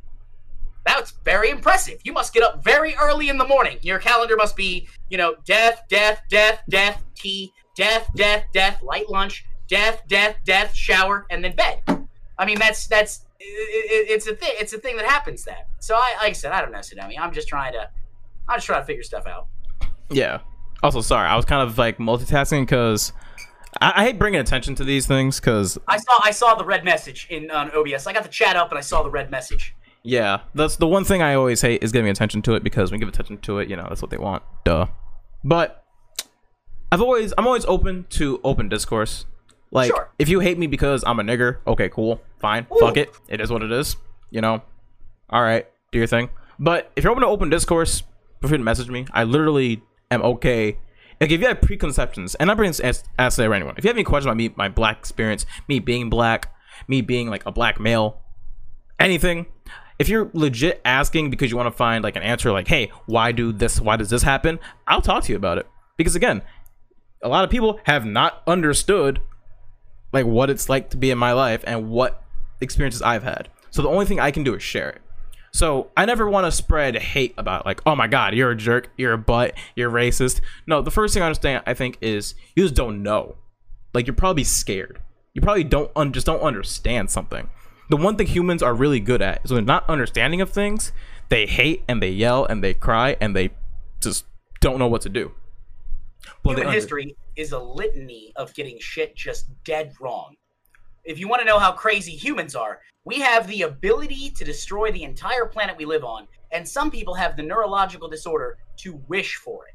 that's very impressive. You must get up very early in the morning. Your calendar must be, you know, death, death, death, death, tea, death, death, death, light lunch, death, death, death, shower, and then bed. I mean, that's that's it, it's a thing. It's a thing that happens. That so I like I said, I don't know, Sadomi. I'm just trying to, I'm just trying to figure stuff out. Yeah. Also, sorry, I was kind of like multitasking because I, I, hate bringing attention to these things because I saw I saw the red message in on OBS. I got the chat up and I saw the red message. Yeah, that's the one thing I always hate is giving attention to it because when you give attention to it, you know that's what they want. Duh. But I've always I'm always open to open discourse. Like, sure. if you hate me because I'm a nigger, okay, cool, fine, Ooh. fuck it. It is what it is. You know, all right, do your thing. But if you're open to open discourse, feel free to message me. I literally am okay. Like, if you have preconceptions, and I'm bringing this ask to anyone. If you have any questions about me, my black experience, me being black, me being like a black male, anything. If you're legit asking because you want to find like an answer, like, hey, why do this? Why does this happen? I'll talk to you about it. Because again, a lot of people have not understood like what it's like to be in my life and what experiences I've had. So the only thing I can do is share it. So I never want to spread hate about like, oh my god, you're a jerk, you're a butt, you're racist. No, the first thing I understand, I think, is you just don't know. Like you're probably scared. You probably don't un- just don't understand something. The one thing humans are really good at is when not understanding of things, they hate and they yell and they cry and they just don't know what to do. Human history is a litany of getting shit just dead wrong. If you want to know how crazy humans are, we have the ability to destroy the entire planet we live on, and some people have the neurological disorder to wish for it.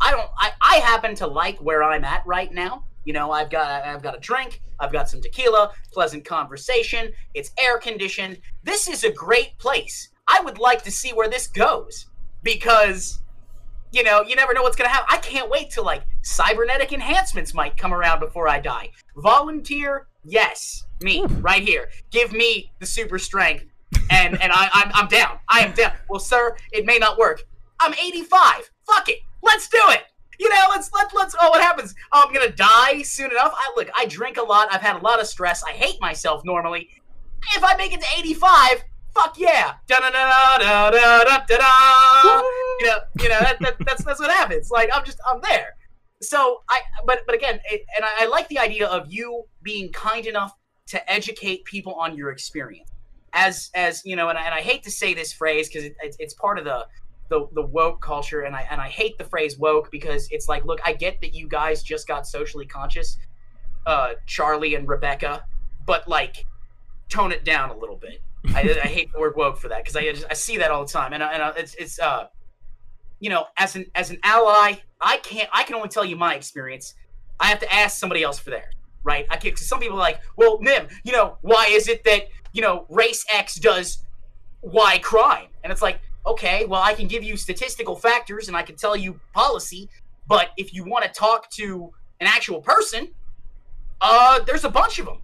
I don't I, I happen to like where I'm at right now. You know, I've got I've got a drink, I've got some tequila, pleasant conversation, it's air conditioned. This is a great place. I would like to see where this goes because you know, you never know what's gonna happen. I can't wait till like cybernetic enhancements might come around before I die. Volunteer Yes, me right here. Give me the super strength, and and I I'm, I'm down. I am down. Well, sir, it may not work. I'm 85. Fuck it. Let's do it. You know, let's let let's. Oh, what happens? Oh, I'm gonna die soon enough. I look. I drink a lot. I've had a lot of stress. I hate myself normally. If I make it to 85, fuck yeah. Da da da da da da da da. You know, you know that, that, that's that's what happens. Like I'm just I'm there. So I, but but again, it, and I, I like the idea of you being kind enough to educate people on your experience. As as you know, and I, and I hate to say this phrase because it, it's it's part of the the the woke culture, and I and I hate the phrase woke because it's like, look, I get that you guys just got socially conscious, uh, Charlie and Rebecca, but like, tone it down a little bit. I, I hate the word woke for that because I just, I see that all the time, and and it's it's uh, you know, as an as an ally, I can't I can only tell you my experience. I have to ask somebody else for theirs, right? I can because Some people are like, well, Nim, you know, why is it that you know race X does Y crime? And it's like, okay, well, I can give you statistical factors and I can tell you policy, but if you want to talk to an actual person, uh, there's a bunch of them.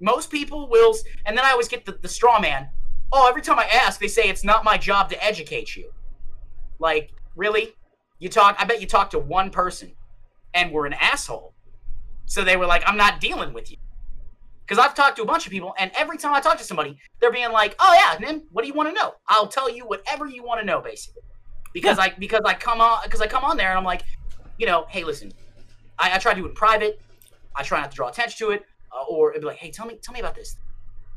Most people will, and then I always get the, the straw man. Oh, every time I ask, they say it's not my job to educate you. Like, really? You talk, I bet you talked to one person and were an asshole. So they were like, I'm not dealing with you. Because I've talked to a bunch of people, and every time I talk to somebody, they're being like, "Oh yeah, then what do you want to know? I'll tell you whatever you want to know, basically." Because yeah. I because I come on because I come on there and I'm like, you know, hey, listen, I, I try to do it in private. I try not to draw attention to it, uh, or it'd be like, hey, tell me tell me about this.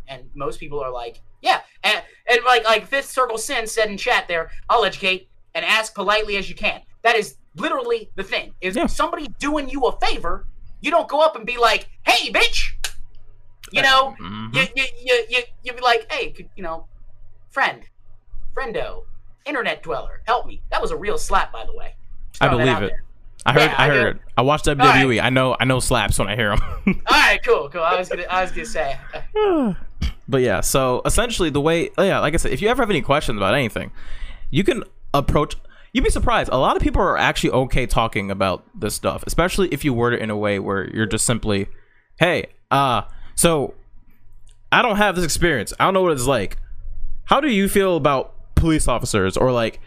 And most people are like, yeah, and and like like Fifth Circle Sin said in chat there, I'll educate and ask politely as you can. That is literally the thing. Is yeah. somebody doing you a favor, you don't go up and be like, hey, bitch you know, mm-hmm. you, you, you, you, you'd be like, hey, you know, friend, friendo, internet dweller, help me. That was a real slap, by the way. I believe it. There. I heard. Yeah, I, I heard. I watched WWE. Right. I know. I know slaps when I hear them. [laughs] All right, cool, cool. I was gonna. I was gonna say. [sighs] but yeah, so essentially, the way, oh yeah, like I said, if you ever have any questions about anything, you can approach. You'd be surprised. A lot of people are actually okay talking about this stuff, especially if you word it in a way where you're just simply, "Hey, uh, so I don't have this experience. I don't know what it's like. How do you feel about police officers or like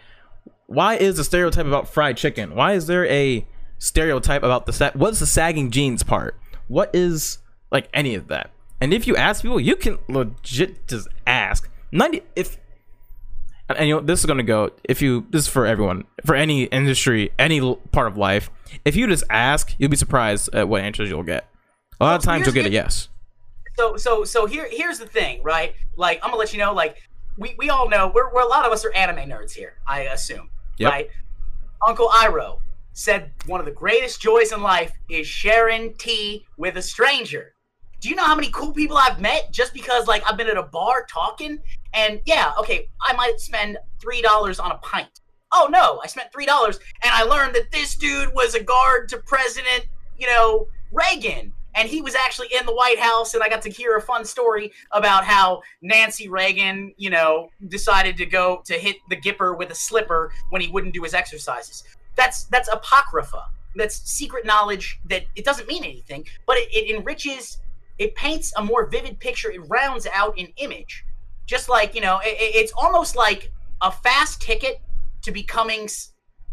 why is the stereotype about fried chicken? Why is there a stereotype about the sa- what's the sagging jeans part? What is like any of that? And if you ask people, you can legit just ask. 90 if and, and you know this is to go if you this is for everyone for any industry any part of life if you just ask you'll be surprised at what answers you'll get a lot of times you'll get a yes so so so here here's the thing, right? Like I'm gonna let you know, like we, we all know we're, we're a lot of us are anime nerds here, I assume. Yep. Right? Uncle Iroh said one of the greatest joys in life is sharing tea with a stranger. Do you know how many cool people I've met just because like I've been at a bar talking and yeah, okay, I might spend three dollars on a pint. Oh no, I spent three dollars and I learned that this dude was a guard to President, you know, Reagan and he was actually in the White House, and I got to hear a fun story about how Nancy Reagan, you know, decided to go to hit the Gipper with a slipper when he wouldn't do his exercises. That's that's apocrypha. That's secret knowledge that it doesn't mean anything, but it, it enriches, it paints a more vivid picture. It rounds out an image, just like you know, it, it's almost like a fast ticket to becoming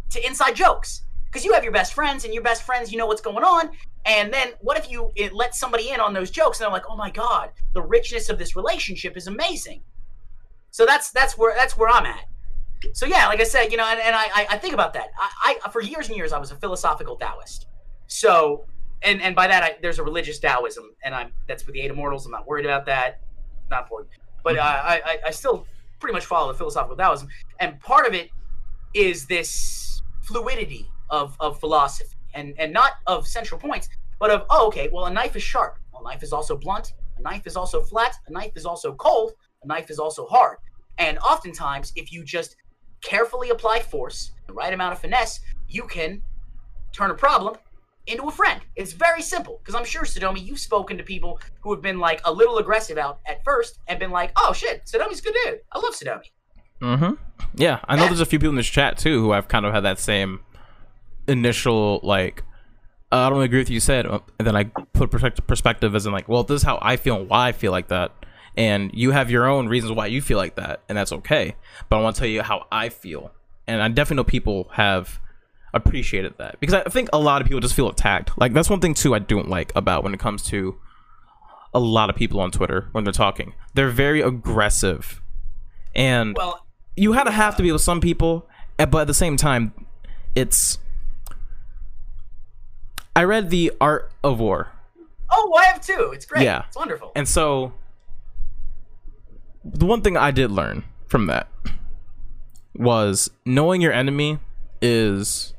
to inside jokes because you have your best friends and your best friends you know what's going on and then what if you let somebody in on those jokes and they're like, "Oh my god, the richness of this relationship is amazing." So that's that's where that's where I'm at. So yeah, like I said, you know, and, and I I think about that. I, I for years and years I was a philosophical Taoist. So and and by that I, there's a religious Taoism, and I'm that's for the eight immortals. I'm not worried about that. Not important, but uh, I, I I still pretty much follow the philosophical Taoism, and part of it is this fluidity of of philosophy and and not of central points, but of oh okay, well a knife is sharp, well, a knife is also blunt, a knife is also flat, a knife is also cold, a knife is also hard. And oftentimes, if you just carefully apply force, the right amount of finesse, you can turn a problem into a friend. It's very simple because I'm sure Sadomi, you've spoken to people who have been like a little aggressive out at first and been like, "Oh shit, Sadomi's a good dude. I love Sodomi." Mm-hmm. Yeah, I know yeah. there's a few people in this chat too who I've kind of had that same initial like I don't agree with you said, uh, and then I put perspective as in like, well, this is how I feel and why I feel like that, and you have your own reasons why you feel like that, and that's okay. But I want to tell you how I feel, and I definitely know people have appreciated that because I think a lot of people just feel attacked. Like that's one thing too I don't like about when it comes to a lot of people on Twitter when they're talking. They're very aggressive, and Well, you kind to have to be with some people, but at the same time, it's. I read the Art of War, oh, I have too. It's great. Yeah. It's wonderful. and so the one thing I did learn from that was knowing your enemy is.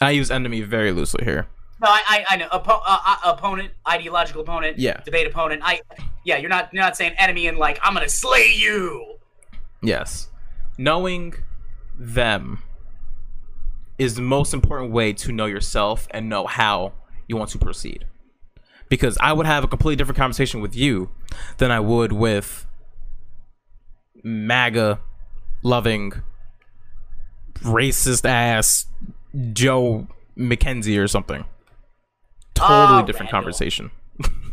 I use enemy very loosely here. No, I, I, I know. Oppo- uh, uh, opponent, ideological opponent, Yeah. debate opponent. I, yeah, you're not, you're not saying enemy and like I'm gonna slay you. Yes. Knowing them is the most important way to know yourself and know how you want to proceed. Because I would have a completely different conversation with you than I would with MAGA loving racist ass Joe McKenzie or something. Totally Oh, different Randall. conversation.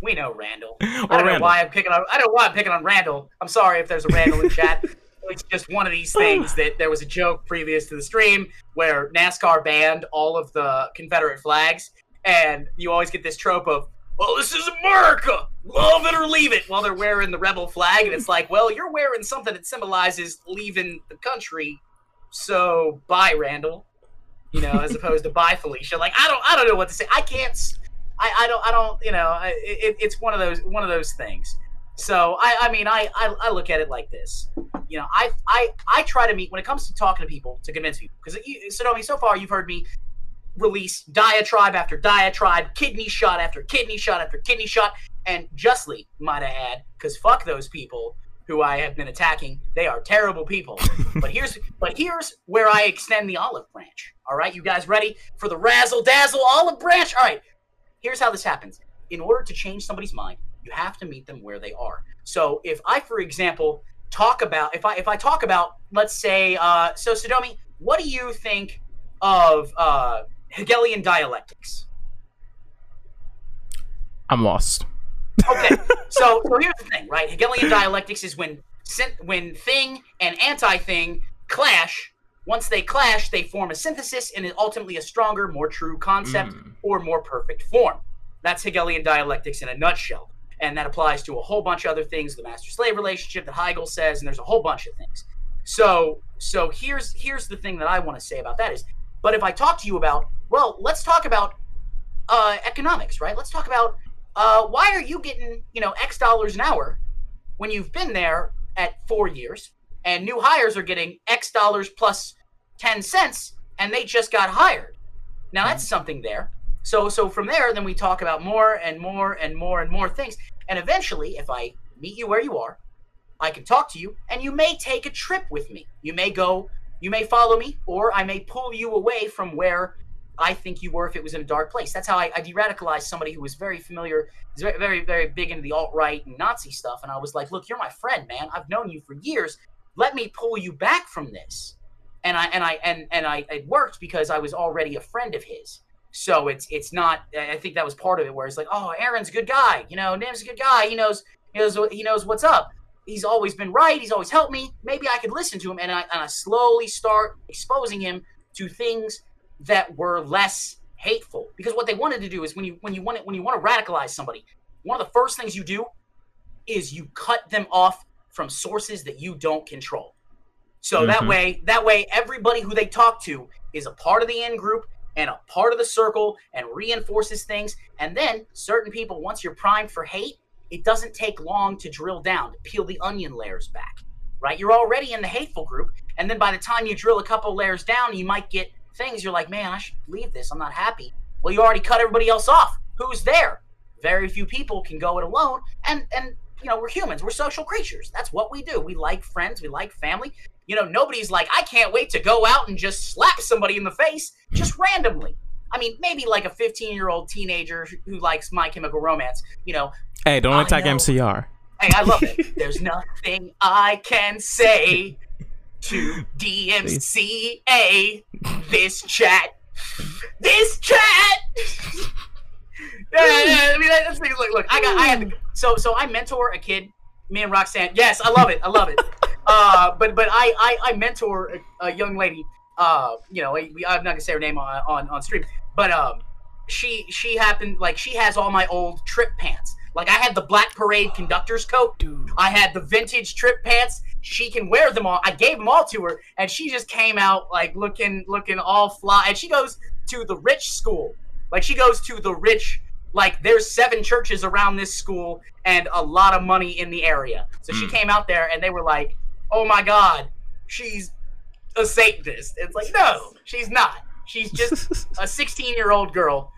We know Randall. [laughs] I don't know why I'm picking on. I don't know why I'm picking on Randall. I'm sorry if there's a Randall in chat. [laughs] It's just one of these things that there was a joke previous to the stream where NASCAR banned all of the Confederate flags, and you always get this trope of, "Well, this is America, love it or leave it," while they're wearing the rebel flag, and it's like, "Well, you're wearing something that symbolizes leaving the country, so bye, Randall." You know, as opposed to bye, Felicia. Like I don't, I don't know what to say. I can't. I, I don't I don't you know it, it's one of those one of those things. So I I mean I, I I look at it like this. You know I I I try to meet when it comes to talking to people to convince people because Sadomi so far you've heard me release diatribe after diatribe, kidney shot after kidney shot after kidney shot, and justly might I add because fuck those people who I have been attacking. They are terrible people. [laughs] but here's but here's where I extend the olive branch. All right, you guys ready for the razzle dazzle olive branch? All right, here's how this happens. In order to change somebody's mind, you have to meet them where they are. So if I, for example, talk about if I if I talk about let's say uh, so Sadomi, what do you think of uh, Hegelian dialectics? I'm lost. Okay, [laughs] so so here's the thing, right? Hegelian dialectics is when when thing and anti-thing clash. Once they clash, they form a synthesis and ultimately a stronger, more true concept Mm. or more perfect form. That's Hegelian dialectics in a nutshell, and that applies to a whole bunch of other things. The master-slave relationship that Hegel says, and there's a whole bunch of things. So so here's here's the thing that I want to say about that is, but if I talk to you about, well, let's talk about uh, economics, right? Let's talk about uh, why are you getting you know X dollars an hour when you've been there at four years and new hires are getting X dollars plus ten cents and they just got hired. Now that's something there. So so from there, then we talk about more and more and more and more things, and eventually, if I meet you where you are, I can talk to you, and you may take a trip with me. You may go, you may follow me, or I may pull you away from where I think you were if it was in a dark place. That's how I, I de-radicalized somebody who was very familiar, very, very, very big into the alt-right and Nazi stuff. And I was like, look, you're my friend, man. I've known you for years. Let me pull you back from this. And I and I and and I it worked because I was already a friend of his. So it's it's not. I think that was part of it, where it's like, oh, Aaron's a good guy. You know, Nim's a good guy. He knows he knows he knows what's up. He's always been right. He's always helped me. Maybe I could listen to him, and I and I slowly start exposing him to things that were less hateful. Because what they wanted to do is when you when you want it when you want to radicalize somebody, one of the first things you do is you cut them off from sources that you don't control. So that Mhm. way, that way, everybody who they talk to is a part of the in group and a part of the circle and reinforces things. And then certain people, once you're primed for hate, it doesn't take long to drill down, to peel the onion layers back. Right? You're already in the hateful group, and then by the time you drill a couple layers down, you might get things you're like, man, I should leave this. I'm not happy. Well, you already cut everybody else off. Who's there? Very few people can go it alone. And and you know, we're humans. We're social creatures. That's what we do. We like friends. We like family. You know, nobody's like, I can't wait to go out and just slap somebody in the face just randomly. I mean, maybe like a 15 year old teenager who likes My Chemical Romance. You know, Hey, don't I attack know. MCR. hey, I love it. [laughs] There's nothing I can say to DMCA. This chat. This chat. this thing is like, look, I got, I had, to, [sighs] so, so I mentor a kid, me and Roxanne. Yes, I love it, I love it. Uh, but, but I, I, I mentor a, a young lady. Uh, you know, we, I'm not gonna say her name on, on, on stream, but um, she, she happened like she has all my old trip pants. Like I had the Black Parade conductor's coat. Dude. I had the vintage trip pants. She can wear them all. I gave them all to her, and she just came out like looking, looking all fly. And she goes to the rich school. Like she goes to the rich. Like there's seven churches around this school and a lot of money in the area. So she Hmm. came out there, and they were like, "Oh my God, she's a Satanist." It's like, no, she's not. She's just [laughs] a 16 year old girl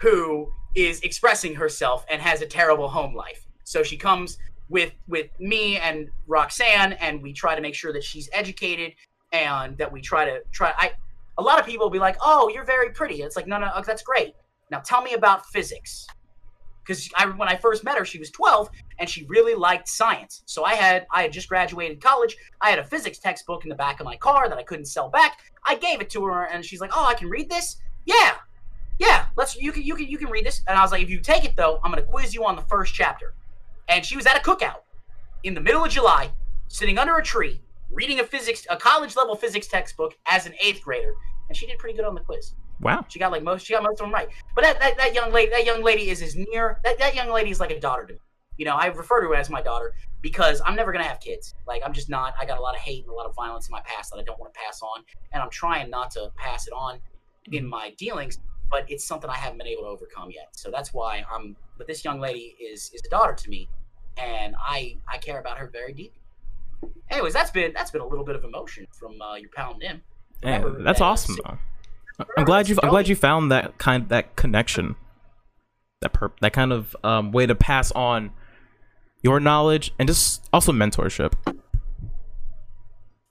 who is expressing herself and has a terrible home life. So she comes with with me and Roxanne, and we try to make sure that she's educated and that we try to try. I a lot of people will be like, "Oh, you're very pretty." It's like, no, no, oh, that's great. Now tell me about physics. Because I, when I first met her, she was 12 and she really liked science. So I had I had just graduated college. I had a physics textbook in the back of my car that I couldn't sell back. I gave it to her, and she's like, "Oh, I can read this." Yeah, yeah. Let's you can you can you can read this. And I was like, "If you take it though, I'm gonna quiz you on the first chapter." And she was at a cookout in the middle of July, sitting under a tree, reading a physics a college level physics textbook as an eighth grader, and she did pretty good on the quiz. Wow. She got like most. She got most of them right. But that, that, that young lady, that young lady is as near. That, that young lady is like a daughter to me. You know, I refer to her as my daughter because I'm never gonna have kids. Like I'm just not. I got a lot of hate and a lot of violence in my past that I don't want to pass on, and I'm trying not to pass it on in my dealings. But it's something I haven't been able to overcome yet. So that's why I'm. But this young lady is is a daughter to me, and I I care about her very deeply. Anyways, that's been that's been a little bit of emotion from uh, your pal Nim. Remember that's that- awesome though. I'm glad you I'm glad you found that kind that connection. That per that kind of um, way to pass on your knowledge and just also mentorship.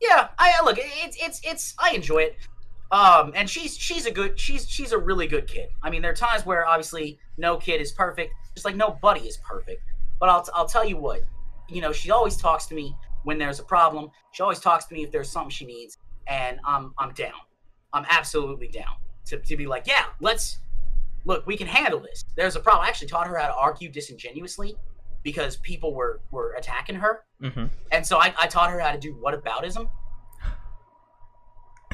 Yeah, I look. It's it's it's. I enjoy it. Um, and she's she's a good she's she's a really good kid. I mean, there are times where obviously no kid is perfect, just like nobody is perfect. But I'll I'll tell you what, you know, she always talks to me when there's a problem. She always talks to me if there's something she needs, and I'm I'm down. I'm absolutely down to to be like, yeah, let's look. We can handle this. There's a problem. I actually taught her how to argue disingenuously because people were were attacking her. Mm-hmm. And so I, I taught her how to do whataboutism.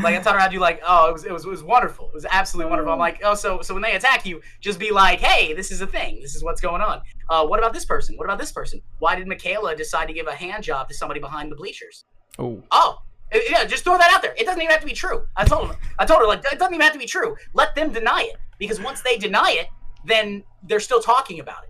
Like I taught her how to do like oh it was it was it was wonderful it was absolutely wonderful I'm like oh so so when they attack you just be like hey this is a thing this is what's going on uh what about this person what about this person why did Michaela decide to give a hand job to somebody behind the bleachers Oh, oh yeah just throw that out there it doesn't even have to be true I told her I told her like it doesn't even have to be true let them deny it because once they deny it then they're still talking about it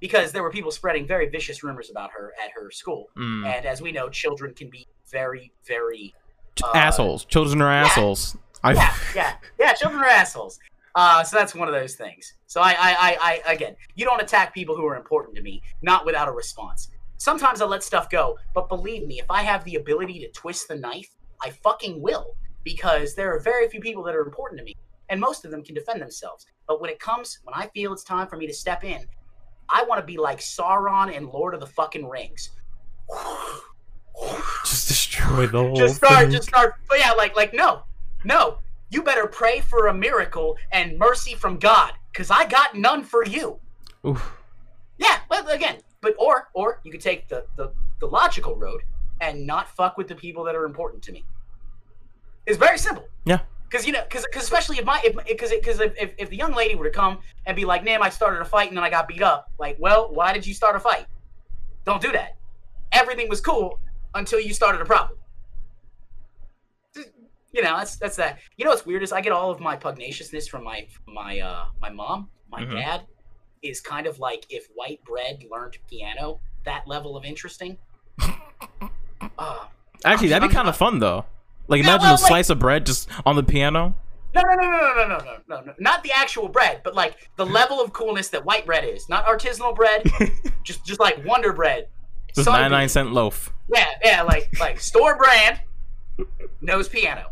because there were people spreading very vicious rumors about her at her school mm. and as we know, children can be very, very uh, assholes. Children are assholes. I Yeah, yeah, yeah. Children are assholes. Uh, so that's one of those things. So I, I, I, I, again, you don't attack people who are important to me, not without a response. Sometimes I let stuff go, but believe me, if I have the ability to twist the knife, I fucking will, because there are very few people that are important to me, and most of them can defend themselves. But when it comes, when I feel it's time for me to step in, I want to be like Sauron and Lord of the fucking Rings. [sighs] just destroy the whole just start thing. just start but yeah like like no no you better pray for a miracle and mercy from god because i got none for you Oof. yeah well again but or or you could take the the, the logical road and not fuck with the people that are important to me. It's very simple. Yeah. because you know because especially if my if because because if, if, if the young lady were to come and be like Nam, i started a fight and then i got beat up. Like well why did you start a fight? Don't do that. Everything was cool until you started a problem. You know that's that's that. You know what's weird is i get all of my pugnaciousness from my my uh my mom my Mhm. dad is kind of like if white bread learned piano that level of interesting [laughs] uh, Actually, that'd be kind of fun though. Like Yeah, imagine well, a slice of bread just on the piano. no no no no no no no no no no not the actual bread but like the [laughs] level of coolness that white bread is not artisanal bread [laughs] just just like wonder bread Just Sunbeam. 99 cent loaf. Yeah, yeah, like like store brand knows piano.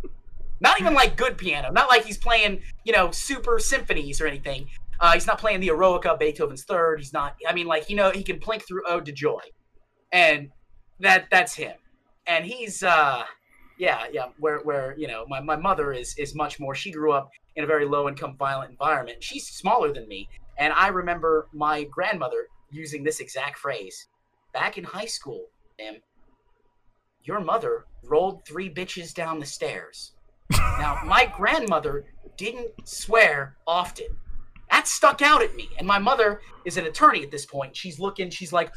Not even like good piano. Not like he's playing, you know, super symphonies or anything. Uh, he's not playing the Eroica, Beethoven's third. He's not. I mean, like you know, he can plink through Ode to Joy, and that that's him. And he's uh yeah, yeah. Where where you know my, my mother is is much more. She grew up in a very low income, violent environment. She's smaller than me, and I remember my grandmother using this exact phrase back in high school. Ma'am, your mother rolled three bitches down the stairs. now my grandmother didn't swear often. That stuck out at me, and my mother is an attorney at this point. She's looking. She's like,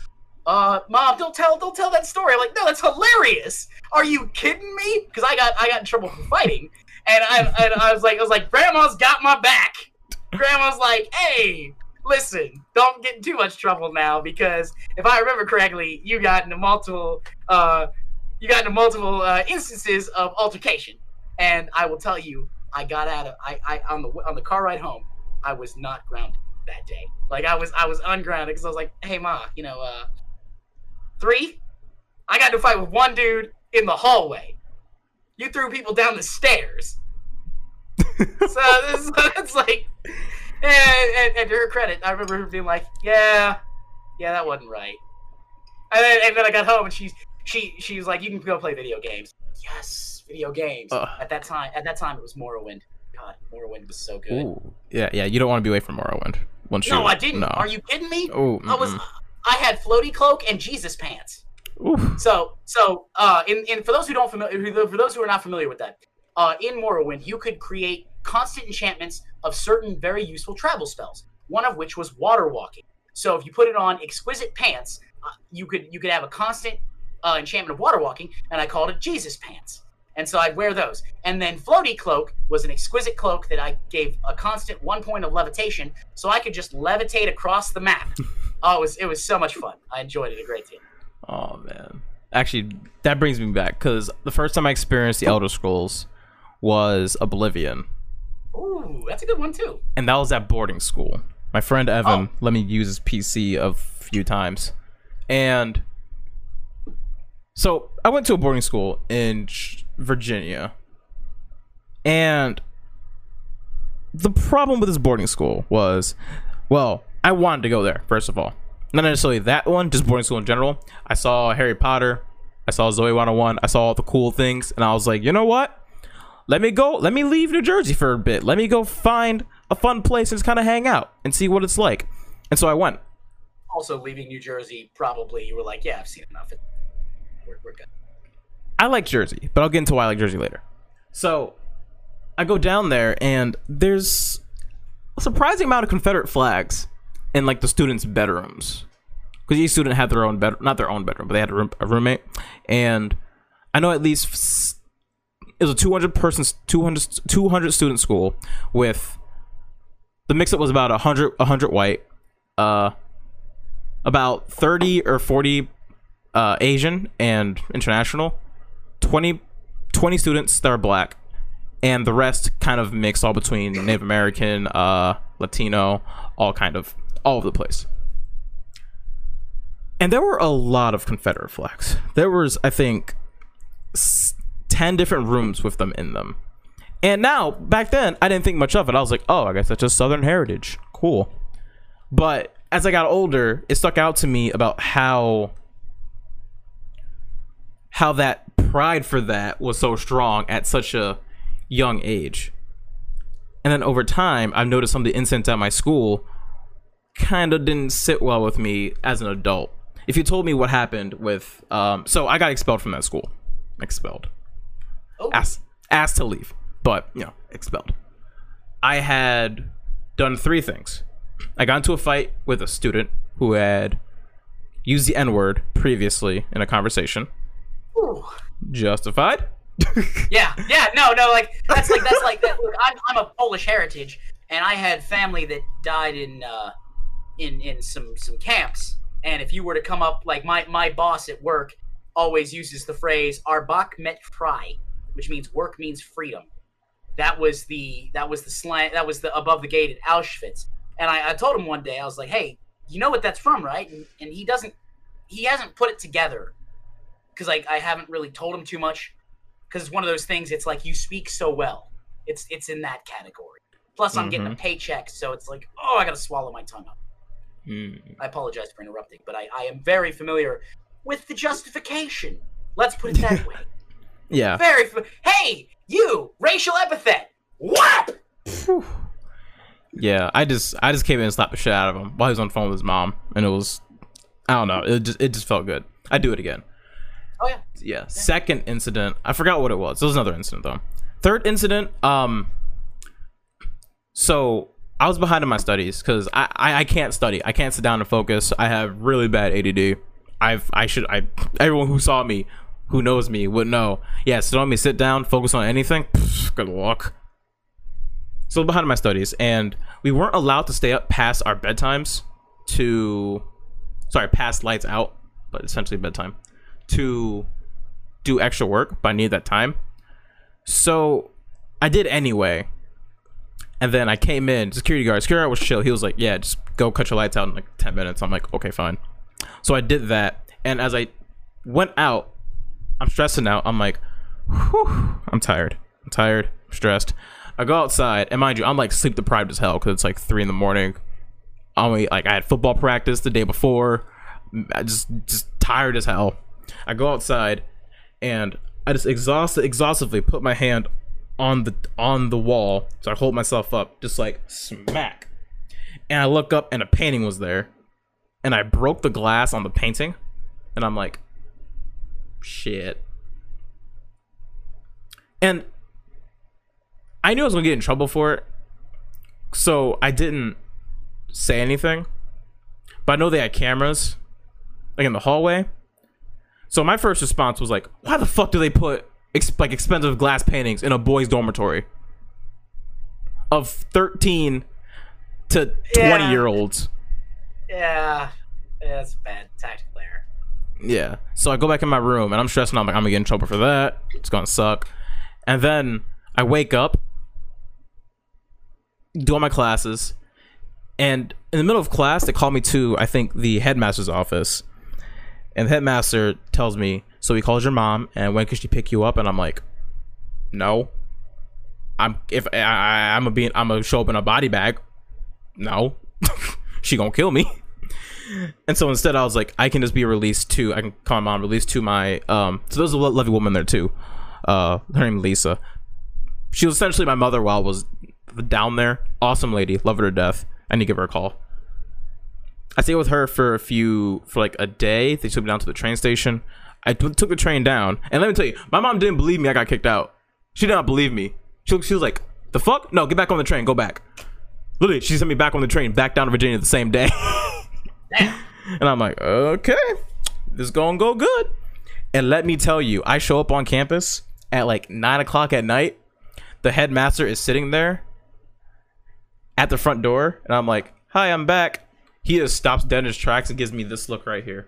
uh, mom, don't tell, don't tell that story. I'm like, no, that's hilarious. Are you kidding me? Because I got, I got in trouble for fighting, and I, and I was like, I was like, grandma's got my back. Grandma's like, hey, listen, don't get in too much trouble now because if I remember correctly, you got into multiple, uh, you got into multiple uh, instances of altercation, and I will tell you, I got out of, I, I on the on the car ride home, I was not grounded that day. Like I was, I was ungrounded because I was like, hey ma, you know, uh Three, I got to fight with one dude in the hallway. You threw people down the stairs. [laughs] so this, it's like, and, and, and, to her credit, I remember her being like, "Yeah, yeah, that wasn't right." And then, and then I got home and she's she she was like, "You can go play video games." Yes, video games. Uh, at that time, at that time, it was Morrowind. God, Morrowind was so good. Ooh. Yeah, yeah. You don't want to be away from Morrowind. Once no, you, I didn't. No. Are you kidding me? Oh, I was. I had floaty cloak and Jesus pants. Oof. So so uh, in, in for those who don't familiar for those who are not familiar with that, uh, in Morrowind you could create constant enchantments of certain very useful travel spells. One of which was water walking. So if you put it on exquisite pants, uh, you could you could have a constant uh, enchantment of water walking, and I called it Jesus pants. And so I'd wear those. And then floaty cloak was an exquisite cloak that I gave a constant one point of levitation, so I could just levitate across the map. [laughs] Oh, it was it was so much fun. I enjoyed it a great deal. Oh man, actually, that brings me back because the first time I experienced the Elder Scrolls was Oblivion. Ooh, that's a good one too. And that was at boarding school. My friend Evan oh. let me use his PC a few times, and so I went to a boarding school in Virginia, and the problem with this boarding school was, well, I wanted to go there first of all. Not necessarily that one, just boarding school in general. I saw Harry Potter, I saw Zoey 101, I saw all the cool things, and I was like, you know what? Let me go. Let me leave New Jersey for a bit. Let me go find a fun place and just kind of hang out and see what it's like. And so I went. Also, leaving New Jersey, probably you were like, yeah, I've seen enough. We're, we're good. I like Jersey, but I'll get into why I like Jersey later. So I go down there, and there's a surprising amount of Confederate flags in like the students' bedrooms because each student had their own bed, not their own bedroom, but they had a, room, a roommate. And I know at least it was a 200 person, 200, 200 student school with the mix up was about 100, 100 white, uh, about 30 or 40 uh, Asian and international, 20, 20 students that are black, and the rest kind of mixed all between Native American, uh, Latino, all kind of all over the place. And there were a lot of Confederate flags. There was, I think, 10 different rooms with them in them. And now, back then, I didn't think much of it. I was like, oh, I guess that's just Southern heritage. Cool. But as I got older, it stuck out to me about how how that pride for that was so strong at such a young age. And then over time, I've noticed some of the incidents at my school kind of didn't sit well with me as an adult. If you told me what happened with, um, so I got expelled from that school, expelled, oh. asked asked to leave, but you know, expelled. I had done three things. I got into a fight with a student who had used the N word previously in a conversation. Ooh. Justified. [laughs] yeah, yeah, no, no, like that's like that's like that. I'm, I'm a Polish heritage, and I had family that died in uh, in in some some camps and if you were to come up like my my boss at work always uses the phrase Arbeit macht frei which means work means freedom that was the that was the slang that was the above the gate at auschwitz and i, I told him one day i was like hey you know what that's from right and, and he doesn't he hasn't put it together because like i haven't really told him too much because it's one of those things it's like you speak so well it's it's in that category plus i'm mm-hmm. getting a mm-hmm. paycheck so it's like oh i gotta swallow my tongue up Mm. I apologize for interrupting, but I, I am very familiar with the justification. Let's put it that [laughs] way. Yeah. Very. F- hey, you racial epithet. Whap. Yeah, I just I just came in and slapped the shit out of him while he was on the phone with his mom, and it was I don't know, it just it just felt good. I'd do it again. Oh yeah. Yeah. Second incident, I forgot what it was. There was another incident though. Third incident, um, so I was behind in my studies because I, I I can't study. I can't sit down and focus. I have really bad ADD. I've I should I everyone who saw me, who knows me, would know. Yeah, sit on me, sit down, focus on anything. Good luck. So behind in my studies, and we weren't allowed to stay up past our bedtimes to, sorry, past lights out, but essentially bedtime, to do extra work. But I needed that time, so I did anyway. And then I came in, security guard. Security guard was chill. He was like, "Yeah, just go cut your lights out in like ten minutes." I'm like, "Okay, fine." So I did that, and as I went out, I'm stressing out. I'm like, Whew, I'm tired. I'm tired. I'm stressed. I go outside, and mind you, I'm like sleep deprived as hell because it's like three in the morning. I'm like I had football practice the day before. I just just tired as hell. I go outside, and I just exhausted exhaustively put my hand on the on the wall, so I hold myself up, just like smack. And I look up, and a painting was there, and I broke the glass on the painting, and I'm like, shit. And I knew I was gonna get in trouble for it, so I didn't say anything. But I know they had cameras, like in the hallway. So my first response was like, "Why the fuck do they put ex- like expensive glass paintings in a boys' dormitory of thirteen to twenty Yeah. year olds?" Yeah. That's bad tactical error. Yeah. So I go back in my room and I'm stressing. I'm like, I'm gonna get in trouble for that. It's gonna suck. And then I wake up, do all my classes, and in the middle of class, they call me to I think the headmaster's office, and the headmaster tells me, "So he calls your mom, and when can she pick you up?" And I'm like, "No." I'm if I, I I'm gonna be I'm gonna show up in a body bag. No, [laughs] she gonna kill me. And so instead, I was like, I can just be released to. I can call my mom, released to my. Um, so there's a lovely woman there too. Uh, her name Lisa. She was essentially my mother while I was down there. Awesome lady, love her to death. I need to give her a call. I stayed with her for a few, for like a day. They took me down to the train station. I t- took the train down, and let me tell you, my mom didn't believe me. I got kicked out. She did not believe me. She, she was like, "The fuck? No, get back on the train. Go back." Literally, she sent me back on the train, back down to Virginia the same day. [laughs] And I'm like, okay, this is gonna go good. And let me tell you, I show up on campus at like nine o'clock at night. The headmaster is sitting there at the front door, and I'm like, hi, I'm back. He just stops dead in his tracks and gives me this look right here.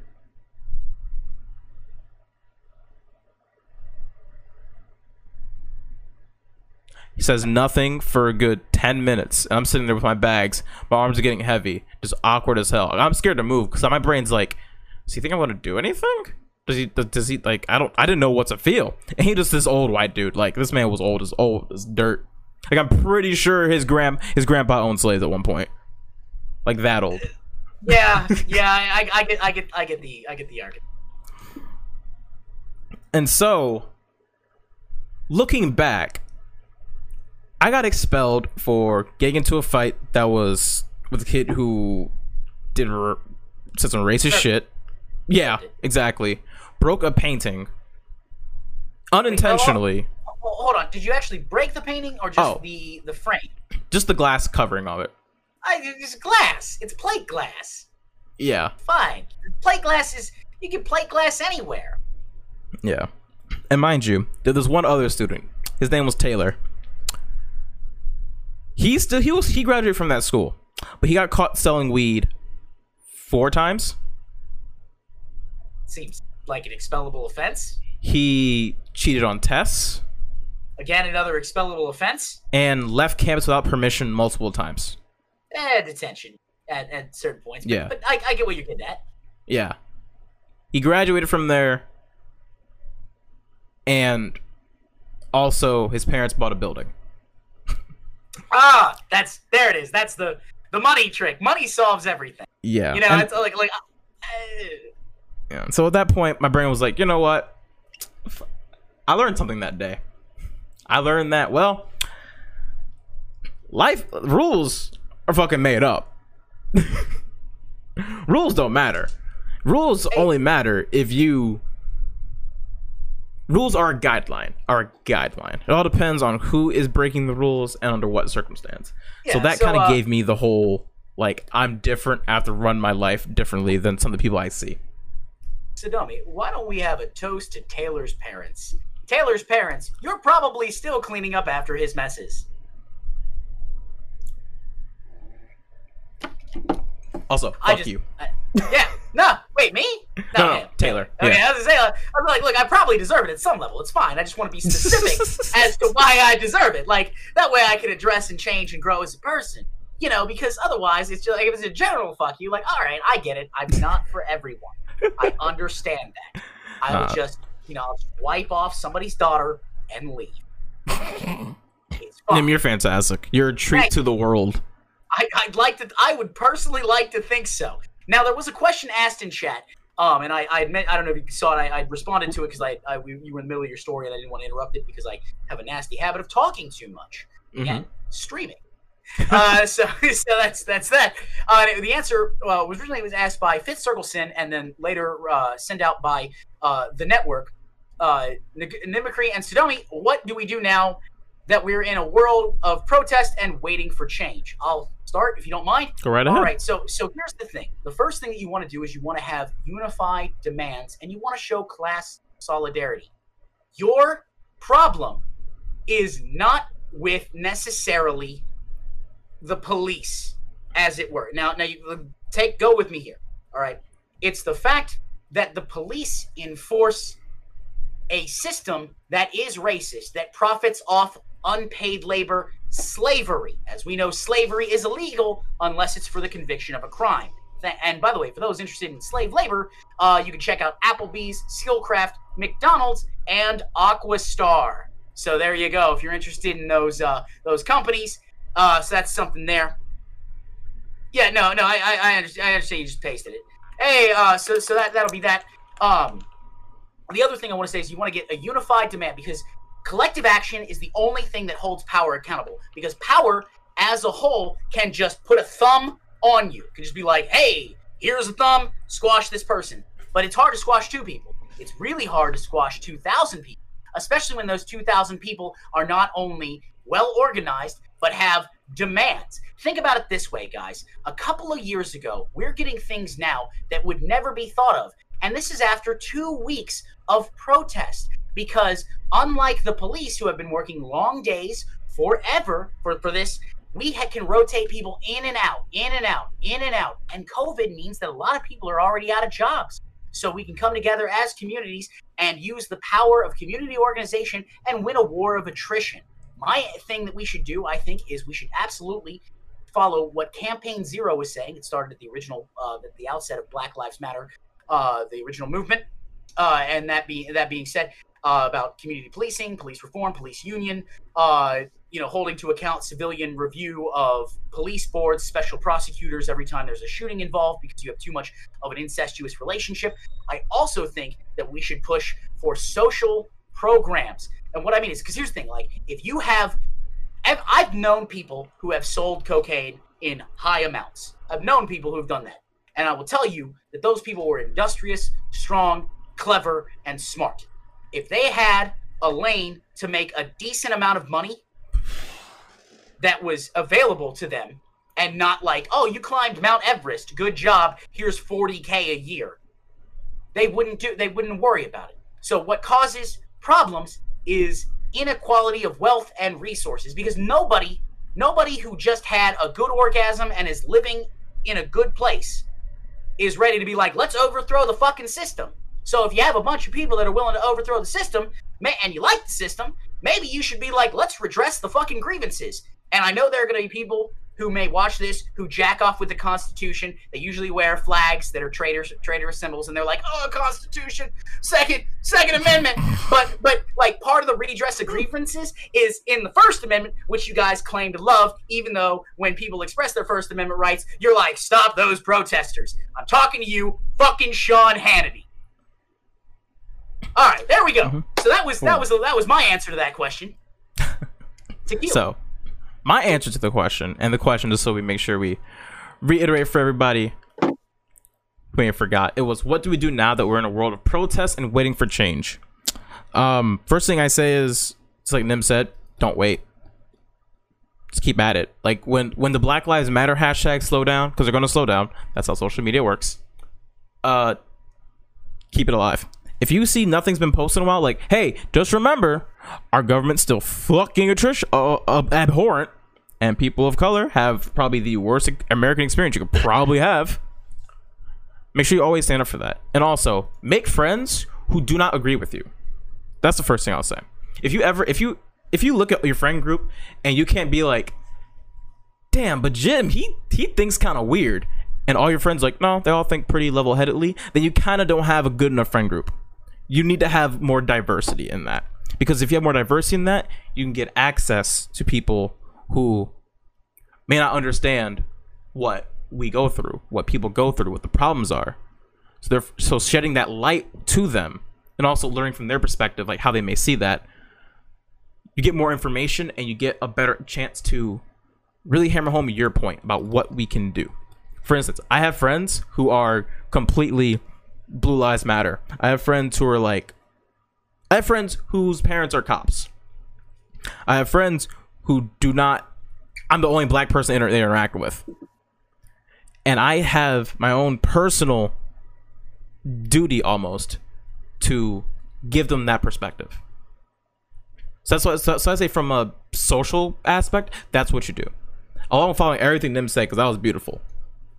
He says nothing for a good 10 minutes. And I'm sitting there with my bags. My arms are getting heavy. Just awkward as hell. I'm scared to move because my brain's like, does he think I'm going to do anything? Does he, does he, like, I don't, I didn't know what to feel. [laughs] And he just this old white dude. Like, this man was old as old as dirt. Like, I'm pretty sure his grand, his grandpa owned slaves at one point. Like, that old. Yeah, [laughs] yeah, I, I get, I get, I get the, I get the argument. And so, looking back, I got expelled for getting into a fight that was with a kid who did r- said some racist shit. Yeah, exactly. Broke a painting unintentionally. Oh, hold on, did you actually break the painting or just Oh. the the frame? Just the glass covering of it. I, it's glass. It's plate glass. Yeah, Fine. Plate glass is you can plate glass anywhere. yeah. And mind you, there was one other student. His name was Taylor. He still he was he graduated from that school, but he got caught selling weed four times. Seems like an expellable offense. He cheated on tests Again, another expellable offense. and left campus without permission multiple times. Eh, detention at, at certain points. But, Yeah. But I, I get what you're getting at. Yeah. He graduated from there and also his parents bought a building. [laughs] Ah, that's there it is. That's the the money trick. Money solves everything. Yeah. You know, And- it's like like. Uh, yeah. So at that point my brain was like, "You know what? I learned something that day. I learned that well, life rules are fucking made up. [laughs] rules don't matter. Rules only matter if you rules are a guideline are a guideline it all depends on who is breaking the rules and under what circumstance so that so, kind of uh, gave me the whole like i'm different i have to run my life differently than some of the people i see Sadomi, why don't we have a toast to Taylor's parents? Taylor's parents, you're probably still cleaning up after his messes. Also I fuck just, you I- yeah. No, wait, me? [laughs] No, no, him. Taylor, Okay, yeah. I was gonna say, uh, I'm like, look, I probably deserve it at some level. It's fine. I just want to be specific [laughs] as to why I deserve it. Like that way, I can address and change and grow as a person. You know, because otherwise, it's just like if it's a general fuck you. Like, all right, I get it. I'm not for everyone. I [laughs] understand that. I will Uh. just, you know, I'll wipe off somebody's daughter and leave. Nim, you're fantastic you're a treat Thank to the world I, I'd like to. I would personally like to think so. Now, there was a question asked in chat, um, and I, I admit I don't know if you saw it. I, I responded to it because I, I we, you were in the middle of your story, and I didn't want to interrupt it because I have a nasty habit of talking too much Mhm. and streaming. uh, [laughs] so, so that's that's that. Uh, the answer uh, was originally was asked by Fifth Circle Sin, and then later uh, sent out by uh, the network. Uh, Nimicry and Sadomi, what do we do now that we're in a world of protest and waiting for change? I'll start if you don't mind. go right ahead All right, so so here's the thing. The first thing that you want to do is you want to have unified demands and you want to show class solidarity. Your problem is not with necessarily the police, as it were. Now, now you uh, take go with me here. All right, it's the fact that the police enforce a system that is racist that profits off unpaid labor slavery. As we know, slavery is illegal unless it's for the conviction of a crime. And by the way, for those interested in slave labor, uh, you can check out Applebee's, Skillcraft, McDonald's, and Aquastar. So there you go. If you're interested in those uh, those companies, uh, so that's something there. Yeah, no, no, I I, I, understand, I understand. You just pasted it. Hey, uh, so so that that'll be that. Um, the other thing I want to say is you want to get a unified demand because collective action is the only thing that holds power accountable. Because power as a whole can just put a thumb on you. It can just be like, hey, here's a thumb, squash this person. But it's hard to squash two people. It's really hard to squash 2,000 people, especially when those 2,000 people are not only well organized, but have demands. Think about it this way, guys. A couple of years ago, we're getting things now that would never be thought of. And this is after two weeks of protest. Because unlike the police who have been working long days forever for, for this, we ha- can rotate people in and out, in and out, in and out. And COVID means that a lot of people are already out of jobs. So we can come together as communities and use the power of community organization and win a war of attrition. My thing that we should do, I think, is we should absolutely follow what Campaign Zero was saying. It started at the original, uh, at the outset of Black Lives Matter, uh, the original movement. Uh, and that being that being said, uh, about community policing, police reform, police union, uh, you know, holding to account civilian review of police boards, special prosecutors every time there's a shooting involved because you have too much of an incestuous relationship. I also think that we should push for social programs. And what I mean is, because here's the thing: like, if you have, I've, I've known people who have sold cocaine in high amounts. I've known people who have done that, and I will tell you that those people were industrious, strong, clever, and smart. If they had a lane to make a decent amount of money that was available to them and not like, oh, you climbed Mount Everest, good job, here's 40k a year. They wouldn't do they wouldn't worry about it. So what causes problems is inequality of wealth and resources because nobody nobody who just had a good orgasm and is living in a good place is ready to be like, let's overthrow the fucking system. So if you have a bunch of people that are willing to overthrow the system, and you like the system, maybe you should be like, let's redress the fucking grievances. And I know there are going to be people who may watch this who jack off with the Constitution. They usually wear flags that are traitors, traitorous symbols, and they're like, "Oh, Constitution, Second, Second Amendment." But, but like part of the redress of grievances is in the First Amendment, which you guys claim to love, even though when people express their First Amendment rights, you're like, "Stop those protesters." I'm talking to you, fucking Sean Hannity. All right, there we go. Mhm. So that was that was that was my answer to that question. [laughs] So, my answer to the question, and the question just so we make sure we reiterate for everybody who have forgot, it was what do we do now that we're in a world of protest and waiting for change? Um, first thing I say is, it's like Nim said, don't wait. Just keep at it. Like when when the Black Lives Matter hashtag slow down, because they're gonna slow down. That's how social media works. Uh, keep it alive. If you see nothing's been posted in a while, like, hey, just remember, our government's still fucking attrition, uh, uh, abhorrent, and people of color have probably the worst American experience you could probably have. Make sure you always stand up for that, and also make friends who do not agree with you. That's the first thing I'll say. If you ever, if you, if you look at your friend group and you can't be like, damn, but Jim, he he thinks kind of weird, and all your friends like, no, they all think pretty level headedly, then you kind of don't have a good enough friend group. You need to have more diversity in that because if you have more diversity in that, you can get access to people who may not understand what we go through, what people go through, what the problems are. So they're so shedding that light to them and also learning from their perspective, like how they may see that. You get more information and you get a better chance to really hammer home your point about what we can do. For instance, I have friends who are completely blue lives matter. I have friends who are like I have friends whose parents are cops. I have friends who do not I'm the only black person inter- they interact with. And I have my own personal duty almost to give Nim that perspective. So that's what so, so I say from a social aspect, that's what you do. Along with following everything them said, because that was beautiful.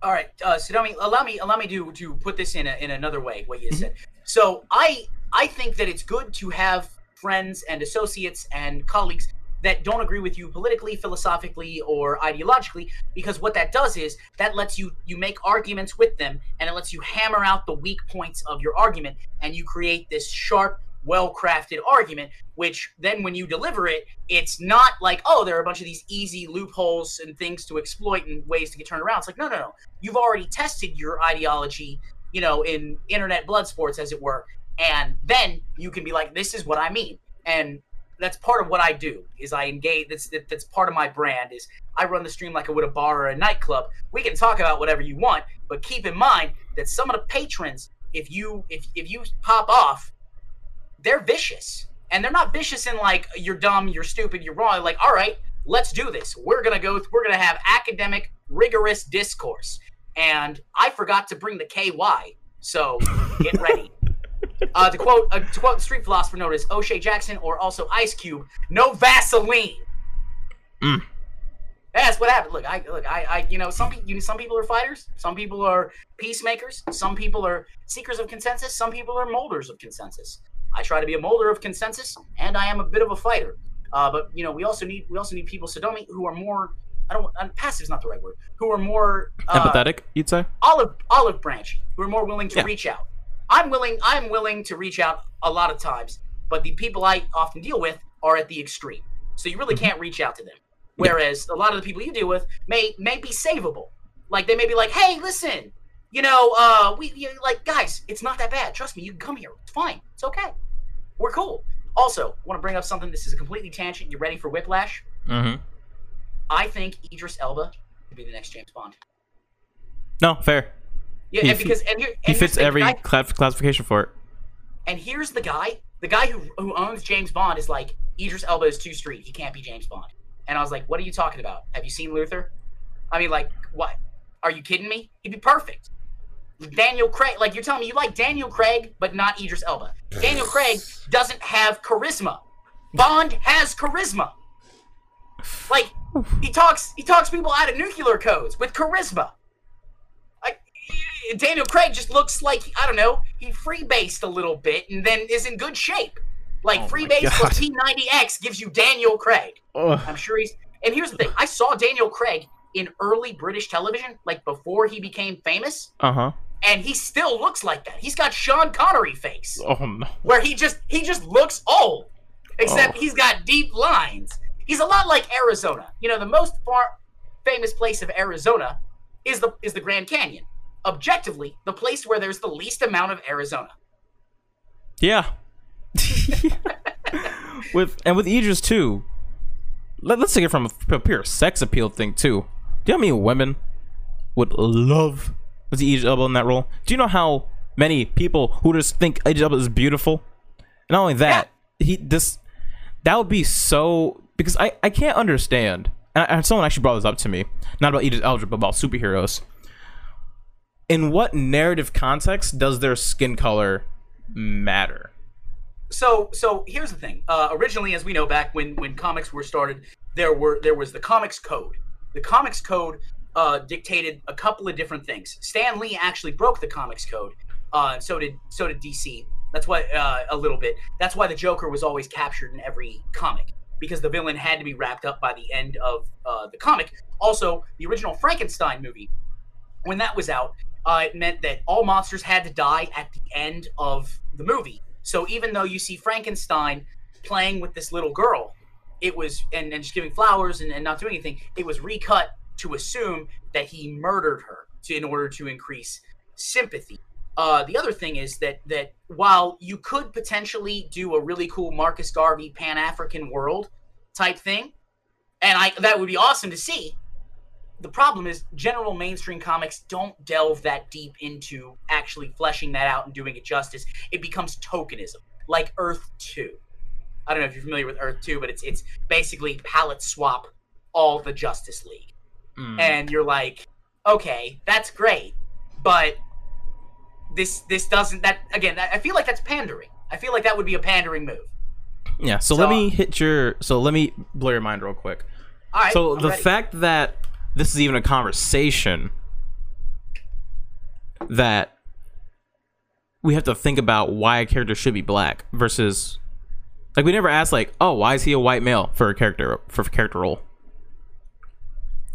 All right, uh, allow me allow me to to put this in a, in another way. What you said. So I I think that it's good to have friends and associates and colleagues that don't agree with you politically, philosophically, or ideologically, because what that does is that lets you you make arguments with them, and it lets you hammer out the weak points of your argument, and you create this sharp, well-crafted argument. Which then, when you deliver it, it's not like oh, there are a bunch of these easy loopholes and things to exploit and ways to get turned around. It's like no, no, no. You've already tested your ideology, you know, in internet blood sports, as it were, and then you can be like, this is what I mean, and that's part of what I do is I engage. That's that, that's part of my brand. Is I run the stream like I would a bar or a nightclub. We can talk about whatever you want, but keep in mind that some of the patrons, if you if if you pop off, they're vicious, and they're not vicious in like you're dumb, you're stupid, you're wrong. Like all right, let's do this. We're gonna go. We're gonna have academic, rigorous discourse. And I forgot to bring the KY, so get ready. [laughs] Uh, to quote uh, to quote street philosopher known as O'Shea Jackson or also Ice Cube, no Vaseline. Mm. That's what happened. Look, I look, I, I you know, some people, you know, some people are fighters, some people are peacemakers, some people are seekers of consensus, some people are molders of consensus. I try to be a molder of consensus, and I am a bit of a fighter. Uh, but you know, we also need we also need people, Sadomi, who are more. I don't. Uh, passive is not the right word. Who are more uh, Empathetic, you'd say? olive olive branchy who are more willing to Yeah. reach out i'm willing i'm willing to reach out a lot of times but the people i often deal with are at the extreme so you really can't reach out to them whereas a lot of the people you deal with may may be savable like they may be like hey listen you know uh we you, like guys it's not that bad trust me you can come here it's fine it's okay we're cool also want to bring up something this is a completely tangent you ready for whiplash Mm-hmm. i think idris elba could be the next james bond No, fair. yeah He and because and here He and here's fits every guy- classification for it. And here's the guy, the guy who who owns James Bond is like Idris Elba is too street. He can't be James Bond. And I was like, what are you talking about? Have you seen Luther? I mean, like, what? Are you kidding me? He'd be perfect. Daniel Craig, like you're telling me you like Daniel Craig, but not Idris Elba. Daniel Craig doesn't have charisma. Bond has charisma. Like he talks, he talks people out of nuclear codes with charisma. Like Daniel Craig just looks like I don't know. He freebased a little bit and then is in good shape. Like Oh freebase plus P90X gives you Daniel Craig. Ugh. I'm sure he's. And here's the thing: I saw Daniel Craig in early British television, like before he became famous, Uh huh. and he still looks like that. He's got Sean Connery face, Oh no. where he just he just looks old, except Oh. he's got deep lines. He's a lot like Arizona. You know, the most far famous place of Arizona is the is the Grand Canyon. Objectively, the place where there's the least amount of Arizona. Yeah. [laughs] with and with Idris too. Let, us take it from a, a pure sex appeal thing too. Do you know how many women would love was Idris Elba in that role? Do you know how many people who just think Idris Elba is beautiful? And not only that, yeah. he this that would be so because I I can't understand. And, I, someone actually brought this up to me, not about Idris Elba, but about superheroes. In what narrative context does their skin color matter? so so here's the thing. Uh, originally, as we know, back when when comics were started, there were there was the comics code. The comics code uh, dictated a couple of different things. Stan Lee actually broke the comics code, uh, so did so did DC. That's why uh, a little bit. That's why the Joker was always captured in every comic because the villain had to be wrapped up by the end of uh, the comic. Also, the original Frankenstein movie, when that was out, uh, it meant that all monsters had to die at the end of the movie so even though you see Frankenstein playing with this little girl, it was and, and just giving flowers and, and not doing anything, it was recut to assume that he murdered her to in order to increase sympathy. Uh, the other thing is that that while you could potentially do a really cool Marcus Garvey Pan African world type thing, and I that would be awesome to see the problem is general mainstream comics don't delve that deep into actually fleshing that out and doing it justice. It becomes tokenism, like Earth Two. I don't know if you're familiar with Earth Two, but it's it's basically palette swap all the Justice League, mm. and you're like, okay, that's great, but this this doesn't that again. I feel like that's pandering. I feel like that would be a pandering move. Yeah. So, so let me hit your. So let me blow your mind real quick. All right. So I'm the ready. fact that this is even a conversation that we have to think about why a character should be black versus like we never asked like oh why is he a white male for a character for a character role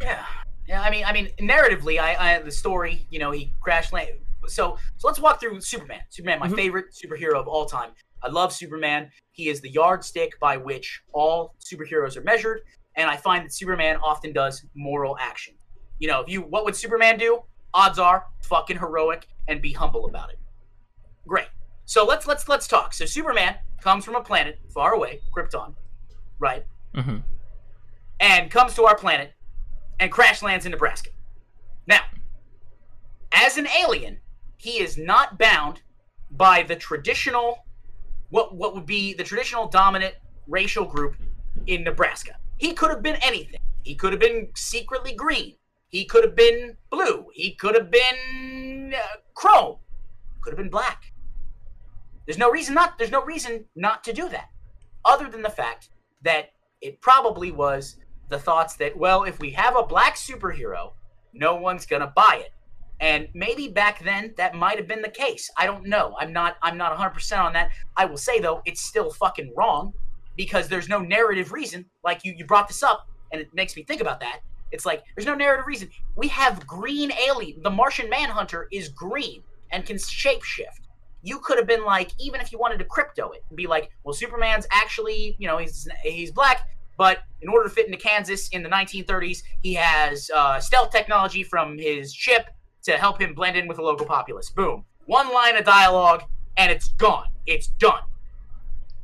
yeah yeah i mean i mean narratively i i the story you know he crash land so so let's walk through superman superman my mm-hmm. favorite superhero of all time i love superman he is the yardstick by which all superheroes are measured and I find that Superman often does moral action. You know, if you what would Superman do? Odds are fucking heroic and be humble about it. Great. So let's let's let's talk. So Superman comes from a planet far away, Krypton, right? Mm-hmm. And comes to our planet and crash lands in Nebraska. Now, as an alien, he is not bound by the traditional what what would be the traditional dominant racial group in Nebraska. He could have been anything. He could have been secretly green. He could have been blue. He could have been uh, chrome. Could have been black. There's no reason not. There's no reason not to do that, other than the fact that it probably was the thoughts that well, if we have a black superhero, no one's gonna buy it. And maybe back then that might have been the case. I don't know. I'm not. I'm not 100 percent on that. I will say though, it's still fucking wrong because there's no narrative reason. Like you, you brought this up, and it makes me think about that. It's like there's no narrative reason. We have green alien. The Martian Manhunter is green and can shapeshift. You could have been like, even if you wanted to crypto it, be like, well, Superman's actually, you know, he's he's black, but in order to fit into Kansas in the 1930s, he has uh, stealth technology from his ship to help him blend in with the local populace. Boom, one line of dialogue, and it's gone. It's done.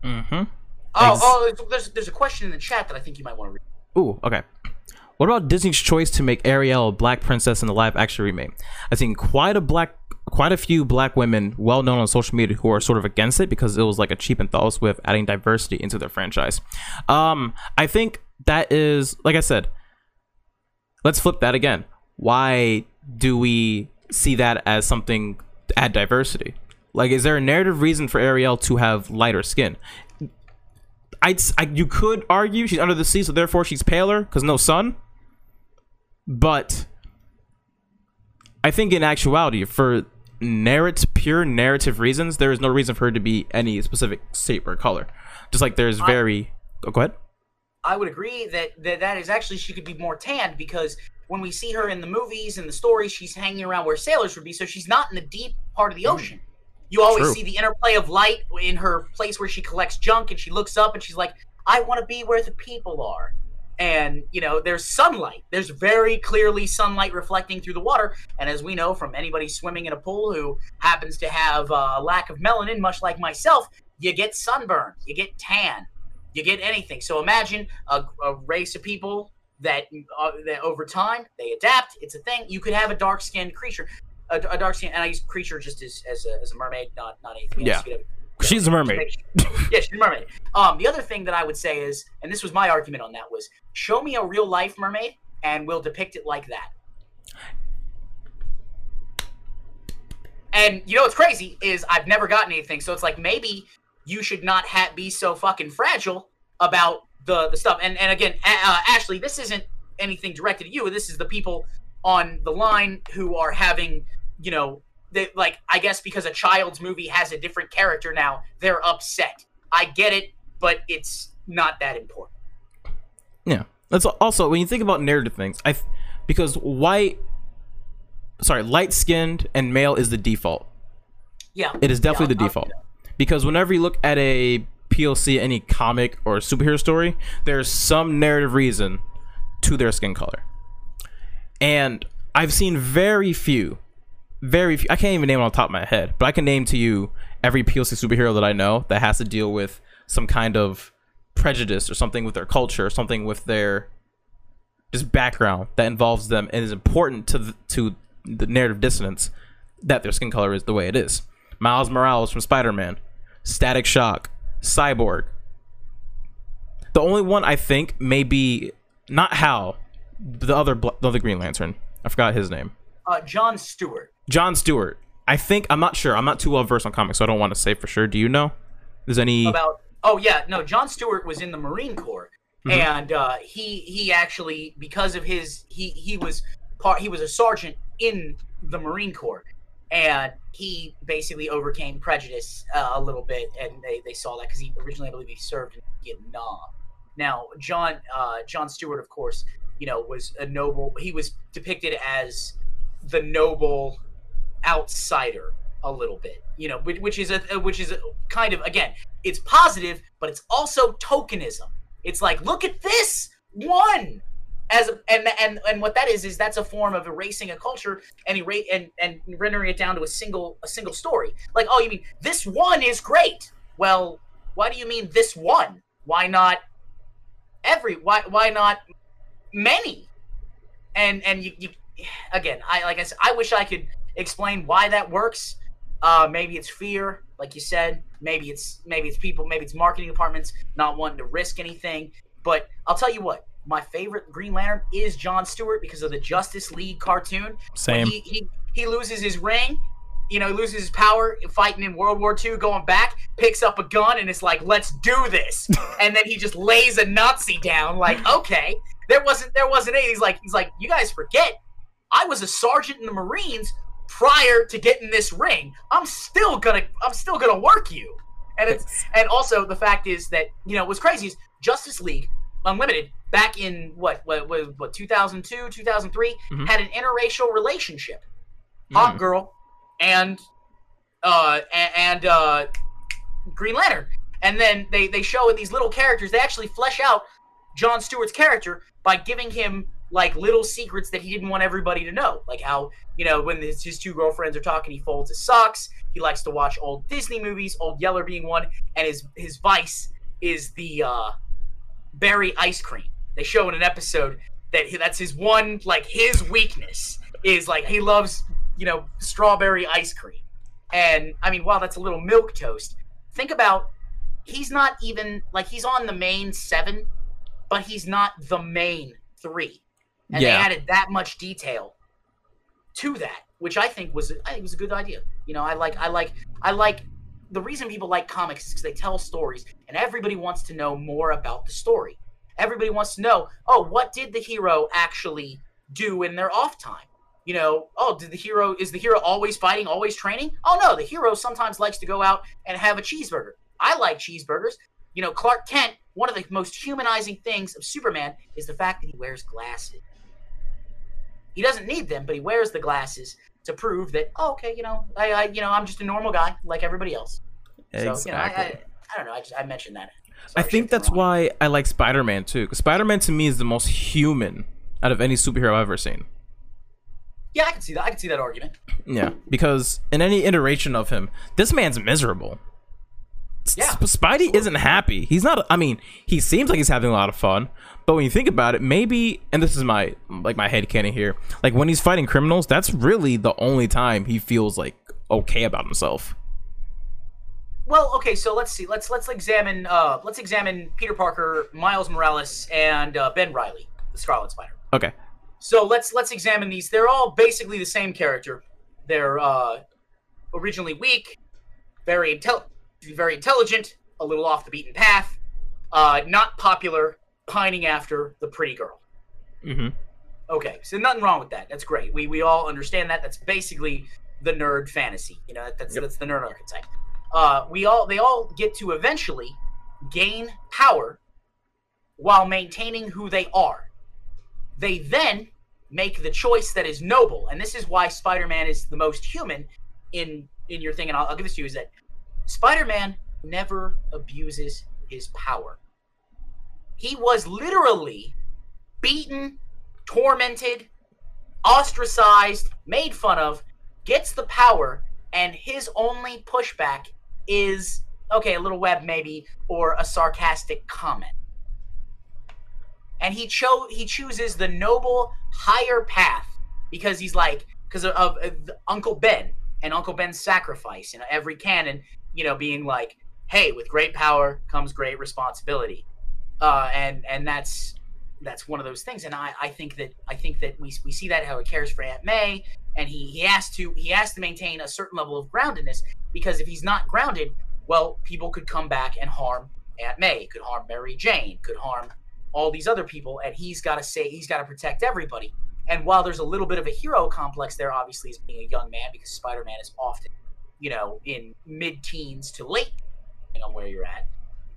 Mm-hmm. Oh, oh, there's there's a question in the chat that I think you might want to read. Ooh, okay. What about Disney's choice to make Ariel a black princess in the live action remake? I've seen quite a black quite a few black women well known on social media who are sort of against it because it was like a cheap way of adding diversity into their franchise. Um, I think that is like I said. Let's flip that again. Why do we see that as something add diversity? Like, is there a narrative reason for Ariel to have lighter skin? I'd, I, you could argue she's under the sea, so therefore she's paler because no sun. But I think in actuality, for narrative, pure narrative reasons, there is no reason for her to be any specific shape or color. Just like there's very. I, oh, go ahead. I would agree that, that that is actually she could be more tanned because when we see her in the movies and the stories, she's hanging around where sailors would be, so she's not in the deep part of the hmm. ocean. Mm. You always True. see the interplay of light in her place where she collects junk and she looks up and she's like, I want to be where the people are. And, you know, there's sunlight. There's very clearly sunlight reflecting through the water. And as we know from anybody swimming in a pool who happens to have a lack of melanin, much like myself, you get sunburn, you get tan, you get anything. So imagine a, a race of people that, uh, that over time they adapt. It's a thing. You could have a dark skinned creature, a, a dark skin, and I use creature just as, as, a, as a mermaid, not not anything else. Yeah. She's a mermaid. yeah, she's a mermaid. Um, the other thing that I would say is, and this was my argument on that was, show me a real life mermaid, and we'll depict it like that. And you know what's crazy is I've never gotten anything, so it's like maybe you should not ha- be so fucking fragile about the the stuff. And and again, uh, Ashley, this isn't anything directed at you. This is the people on the line who are having, you know, they like I guess because a child's movie has a different character now, they're upset. I get it, but it's not that important. Yeah. That's also when you think about narrative things. I because white, sorry, light skinned and male is the default. Yeah, It is definitely Yeah, the default. Because whenever you look at a POC, any comic or superhero story, there's some narrative reason to their skin color. And I've seen very few, very few, I can't even name it on top of my head, but I can name to you every POC superhero that I know that has to deal with some kind of prejudice or something with their culture, or something with their just background that involves them and is important to the, to the narrative dissonance that their skin color is the way it is. Miles Morales from Spider-Man, Static Shock, Cyborg. The only one I think may be not Hal, the other the other Green Lantern. I forgot his name. Uh, John Stewart. John Stewart. I think I'm not sure. I'm not too well versed on comics, so I don't want to say for sure. Do you know? Is any about oh yeah no john stewart was in the marine corps Mhm. and uh, he he actually because of his he he was part he was a sergeant in the marine corps and he basically overcame prejudice uh, a little bit and they, they saw that because he originally i believe he served in vietnam now john uh, john stewart of course you know was a noble he was depicted as the noble outsider a little bit you know which, is a which is a kind of again it's positive but it's also tokenism. It's like look at this one! As a, and and and what that is is that's a form of erasing a culture and erase and and rendering it down to a single a single story. Like oh you mean this one is great! Well why do you mean this one? Why not every why why not many? And and you, you again i like i said i wish i could explain why that works. Uh maybe it's fear like you said. Maybe it's maybe it's people maybe it's marketing departments not wanting to risk anything. But i'll tell you what my favorite green lantern is john stewart because of the justice league cartoon. Same? he, he he loses his ring you know he loses his power fighting in world war ii going back picks up a gun and it's like let's do this. [laughs] And then he just lays a nazi down like okay. There wasn't there wasn't any he's like he's like you guys forget i was a sergeant in the marines prior to getting this ring. I'm still gonna i'm still gonna work you. And it's and also the fact is that you know what's crazy is justice league unlimited back in what what what, what 2002 2003 Mhm. had an interracial relationship. Hot Mm. girl and uh and uh green lantern. And then they they show in these little characters they actually flesh out john stewart's character by giving him like little secrets that he didn't want everybody to know. Like how you know when his, his two girlfriends are talking he folds his socks. He likes to watch old disney movies old yeller being one. And his his vice is the uh berry ice cream. They show in an episode that he, that's his one like his weakness is like he loves you know strawberry ice cream. And i mean wow that's a little milk toast. Think about he's not even like he's on the main seven but he's not the main three and Yeah. they added that much detail to that which i think was i think was a good idea. You know i like i like i like the reason people like comics is because they tell stories and everybody wants to know more about the story. Everybody wants to know oh what did the hero actually do in their off time? You know oh did the hero is the hero always fighting always training? Oh no the hero sometimes likes to go out and have a cheeseburger. I like cheeseburgers. You know clark kent one of the most humanizing things of superman is the fact that he wears glasses he doesn't need them but he wears the glasses to prove that oh, okay you know I, I you know i'm just a normal guy like everybody else so you know I, I, I don't know i just i mentioned that I think that's wrong. why I like Spider-Man too. Because Spider-Man to me is the most human out of any superhero I've ever seen. yeah i can see that i can see that argument Yeah, because in any iteration of him, this man's miserable. Yeah. Spidey isn't happy. He's not. I mean, he seems like he's having a lot of fun. But when you think about it, maybe, and this is my like my head canon here. Like when he's fighting criminals, that's really the only time he feels like okay about himself. Well, okay, so let's see. Let's let's examine uh let's examine Peter Parker, Miles Morales, and uh, Ben Reilly, the Scarlet Spider. Okay. So let's let's examine these. They're all basically the same character. They're uh originally weak, very intel very intelligent, a little off the beaten path, uh not popular, pining after the pretty girl. Mm-hmm. Okay, so nothing wrong with that. That's great. We we all understand that. That's basically the nerd fantasy. You know, that's Yep. that's the nerd archetype. Uh, we all they all get to eventually gain power while maintaining who they are. They then make the choice that is noble, and this is why Spider-Man is the most human in in your thing. And I'll, I'll give this to you: is that Spider-Man never abuses his power. He was literally beaten tormented, ostracized, made fun of, gets the power, and his only pushback is okay, a little web maybe, or a sarcastic comment. And he cho- he chooses the noble higher path because he's like because of, of, of Uncle Ben and Uncle Ben's sacrifice and every canon, you know, being like, hey, with great power comes great responsibility. Uh, and and that's that's one of those things. And I, I think that I think that we, we see that how he cares for Aunt May. And he, he has to he has to maintain a certain level of groundedness because if he's not grounded, well, people could come back and harm Aunt May, could harm Mary Jane, could harm all these other people, and he's gotta say he's gotta protect everybody. And while there's a little bit of a hero complex there, obviously as being a young man, because Spider-Man is often, you know, in mid-teens to late, depending on where you're at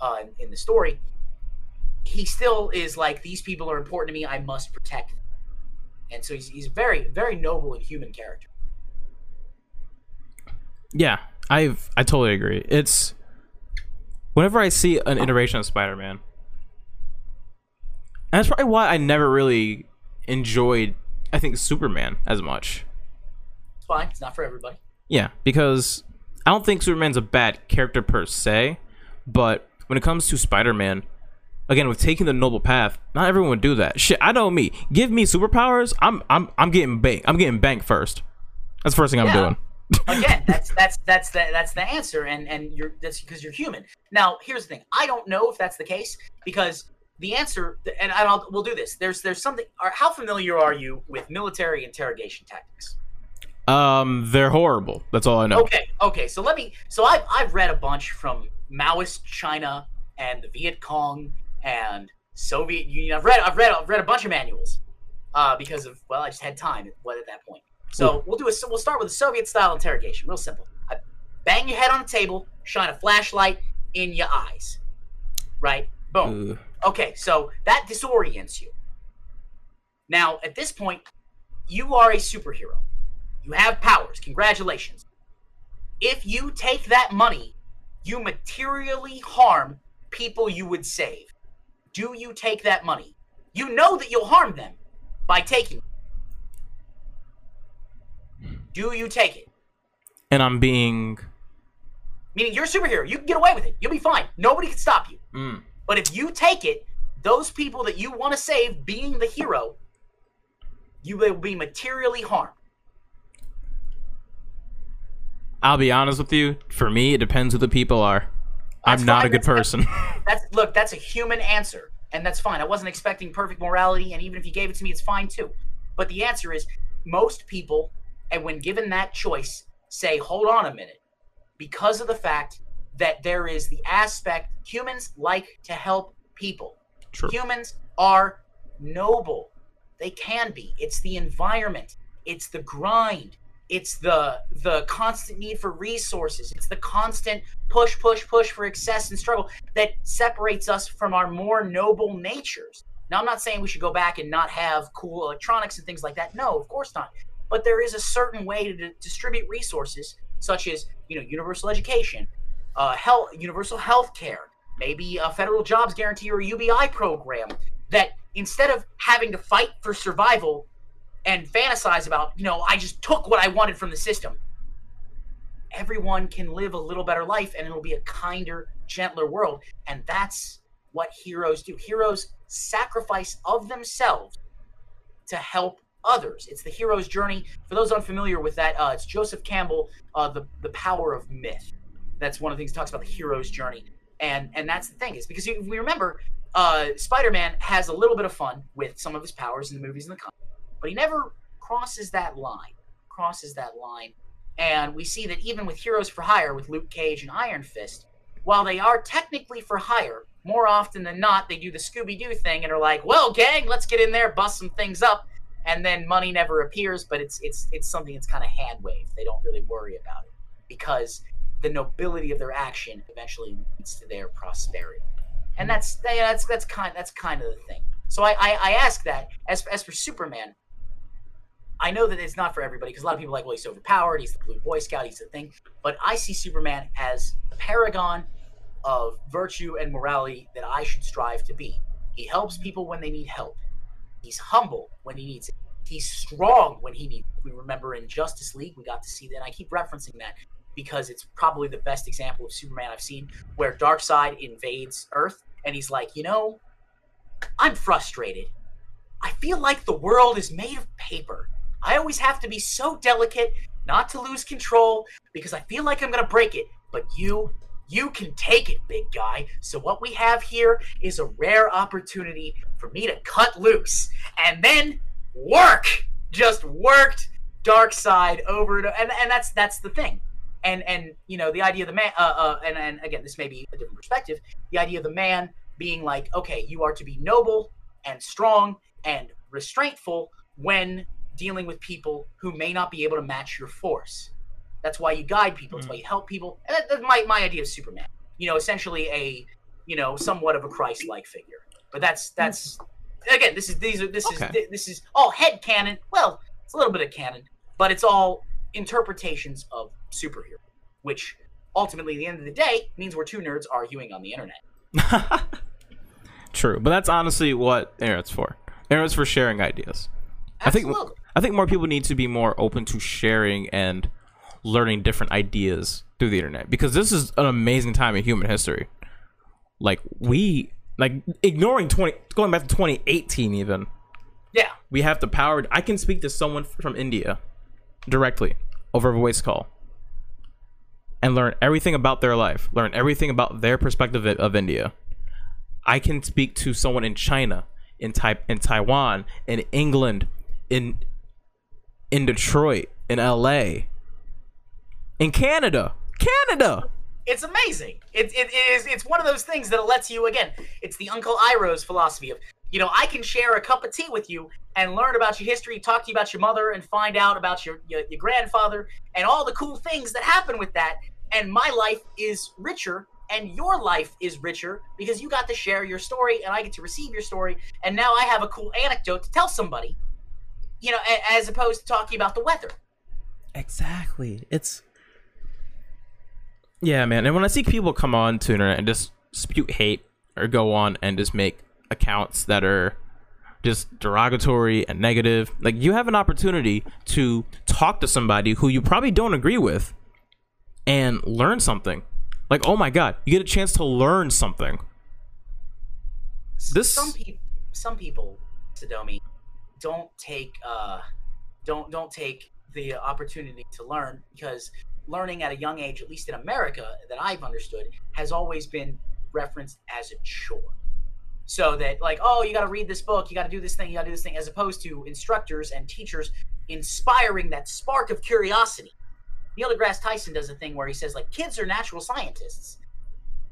uh, in the story, he still is like these people are important to me. I must protect them. And so he's, he's very very noble and human character. Yeah, I've I totally agree. It's whenever I see an iteration of Spider-Man, and that's probably why I never really enjoyed I think Superman as much. it's fine. It's not for everybody. Yeah, because I don't think Superman's a bad character per se, but when it comes to Spider-Man, again with taking the noble path, not everyone would do that. Shit, I know me. Give me superpowers, I'm I'm I'm getting bank. I'm getting bank first. That's the first thing I'm Yeah. doing. [laughs] again that's that's that's the that's the answer and and you're that's because you're human now here's the thing i don't know if that's the case because the answer and I'll, we'll do this there's there's something how familiar are you with military interrogation tactics Um, they're horrible. That's all I know. Okay, okay. So let me. So I've I've read a bunch from Maoist China and the Viet Cong and Soviet Union. I've read I've read I've read a bunch of manuals, uh, because of well, I just had time at, at that point. So we'll do a we'll start with a Soviet style interrogation. Real simple. I bang your head on a table, shine a flashlight in your eyes, right? Boom. Ugh. Okay, so that disorients you. Now, at this point, you are a superhero. You have powers. Congratulations. If you take that money, you materially harm people you would save. Do you take that money? You know that you'll harm them by taking it. Do you take it? and I'm being Meaning you're a superhero. You can get away with it. You'll be fine. Nobody can stop you. mm, But if you take it, those people that you want to save, being the hero, you will be materially harmed. I'll be honest with you. For me, it depends who the people are. That's I'm not fine. a good That's- person. [laughs] That's look, that's a human answer, and that's fine. I wasn't expecting perfect morality, and even if you gave it to me, it's fine too. But the answer is most people, and when given that choice, say, hold on a minute, because of the fact that there is the aspect humans like to help people. True. Humans are noble. They can be. It's the environment. It's the grind. It's the the constant need for resources. It's the constant push, push, push for excess and struggle that separates us from our more noble natures. Now, I'm not saying we should go back and not have cool electronics and things like that. No, of course not. But there is a certain way to d- distribute resources, such as you know universal education, uh, health, universal health care, maybe a federal jobs guarantee or a UBI program. That instead of having to fight for survival and fantasize about, you know, I just took what I wanted from the system. everyone can live a little better life and it'll be a kinder, gentler world. And that's what heroes do. Heroes sacrifice of themselves to help others. It's the hero's journey. For those unfamiliar with that, uh, it's Joseph Campbell, uh, the the power of myth. That's one of the things talks about the hero's journey, and and that's the thing is because we remember, uh, Spider-Man has a little bit of fun with some of his powers in the movies and the comics, but he never crosses that line. Crosses that line, and we see that even with Heroes for Hire, with Luke Cage and Iron Fist, while they are technically for hire, more often than not, they do the Scooby Doo thing and are like, "Well, gang, let's get in there, bust some things up," and then money never appears. But it's it's it's something that's kind of hand waved. They don't really worry about it because the nobility of their action eventually leads to their prosperity, and that's that's that's kind that's kind of the thing. So I I, I ask that as as for Superman. I know that it's not for everybody because a lot of people are like, well, he's overpowered. He's the blue Boy Scout. He's the thing. But I see Superman as the paragon of virtue and morality that I should strive to be. He helps people when they need help. He's humble when he needs it. He's strong when he needs it. We remember in Justice League, we got to see that. And I keep referencing that because it's probably the best example of Superman I've seen where Darkseid invades Earth and he's like, you know, I'm frustrated. I feel like the world is made of paper. I always have to be so delicate not to lose control because I feel like I'm going to break it. But you you can take it, big guy. So, what we have here is a rare opportunity for me to cut loose and then work. Just worked Darkseid over to, and, and that's that's the thing. And and you know the idea of the man, uh, uh, and and again this may be a different perspective. The idea of the man being like, okay, you are to be noble and strong and restraintful when dealing with people who may not be able to match your force. That's why you guide people. That's mm. why you help people. And that, that's my, my idea of Superman. You know, essentially a, you know, somewhat of a Christ-like figure. But that's that's again, this is these are this Okay. is this is all head canon. Well, it's a little bit of canon, but it's all interpretations of superhero, which ultimately, at the end of the day, means we're two nerds arguing on the internet. [laughs] True, but that's honestly what Internet's for. Internet's for sharing ideas. I think Absolutely. I think more people need to be more open to sharing and learning different ideas through the internet because this is an amazing time in human history. Like we like ignoring 20 going back to 2018 even. yeah, We have the power I can speak to someone from India directly over a voice call and learn everything about their life, learn everything about their perspective of- India. I can speak to someone in China, in Tai- in Taiwan, in England, in in Detroit, in LA, in Canada. Canada. it's amazing. It, it is it's one of those things that lets you again. It's the Uncle Iroh's philosophy of you know I can share a cup of tea with you and learn about your history, talk to you about your mother, and find out about your your, your grandfather and all the cool things that happen with that. And my life is richer, and your life is richer because you got to share your story, and I get to receive your story, and now I have a cool anecdote to tell somebody. You know, a- as opposed to talking about the weather. Exactly. It's yeah, man. And when I see people come on to internet and just spew hate or go on and just make accounts that are just derogatory and negative, like you have an opportunity to talk to somebody who you probably don't agree with and learn something. Like, oh my god, you get a chance to learn something. This- some people some people Sadomi don't take uh don't don't take the opportunity to learn because learning at a young age at least in America that I've understood has always been referenced as a chore. So that like oh you got to read this book you got to do this thing you got to do this thing as opposed to instructors and teachers inspiring that spark of curiosity. Neil deGrasse Tyson does a thing where he says like kids are natural scientists.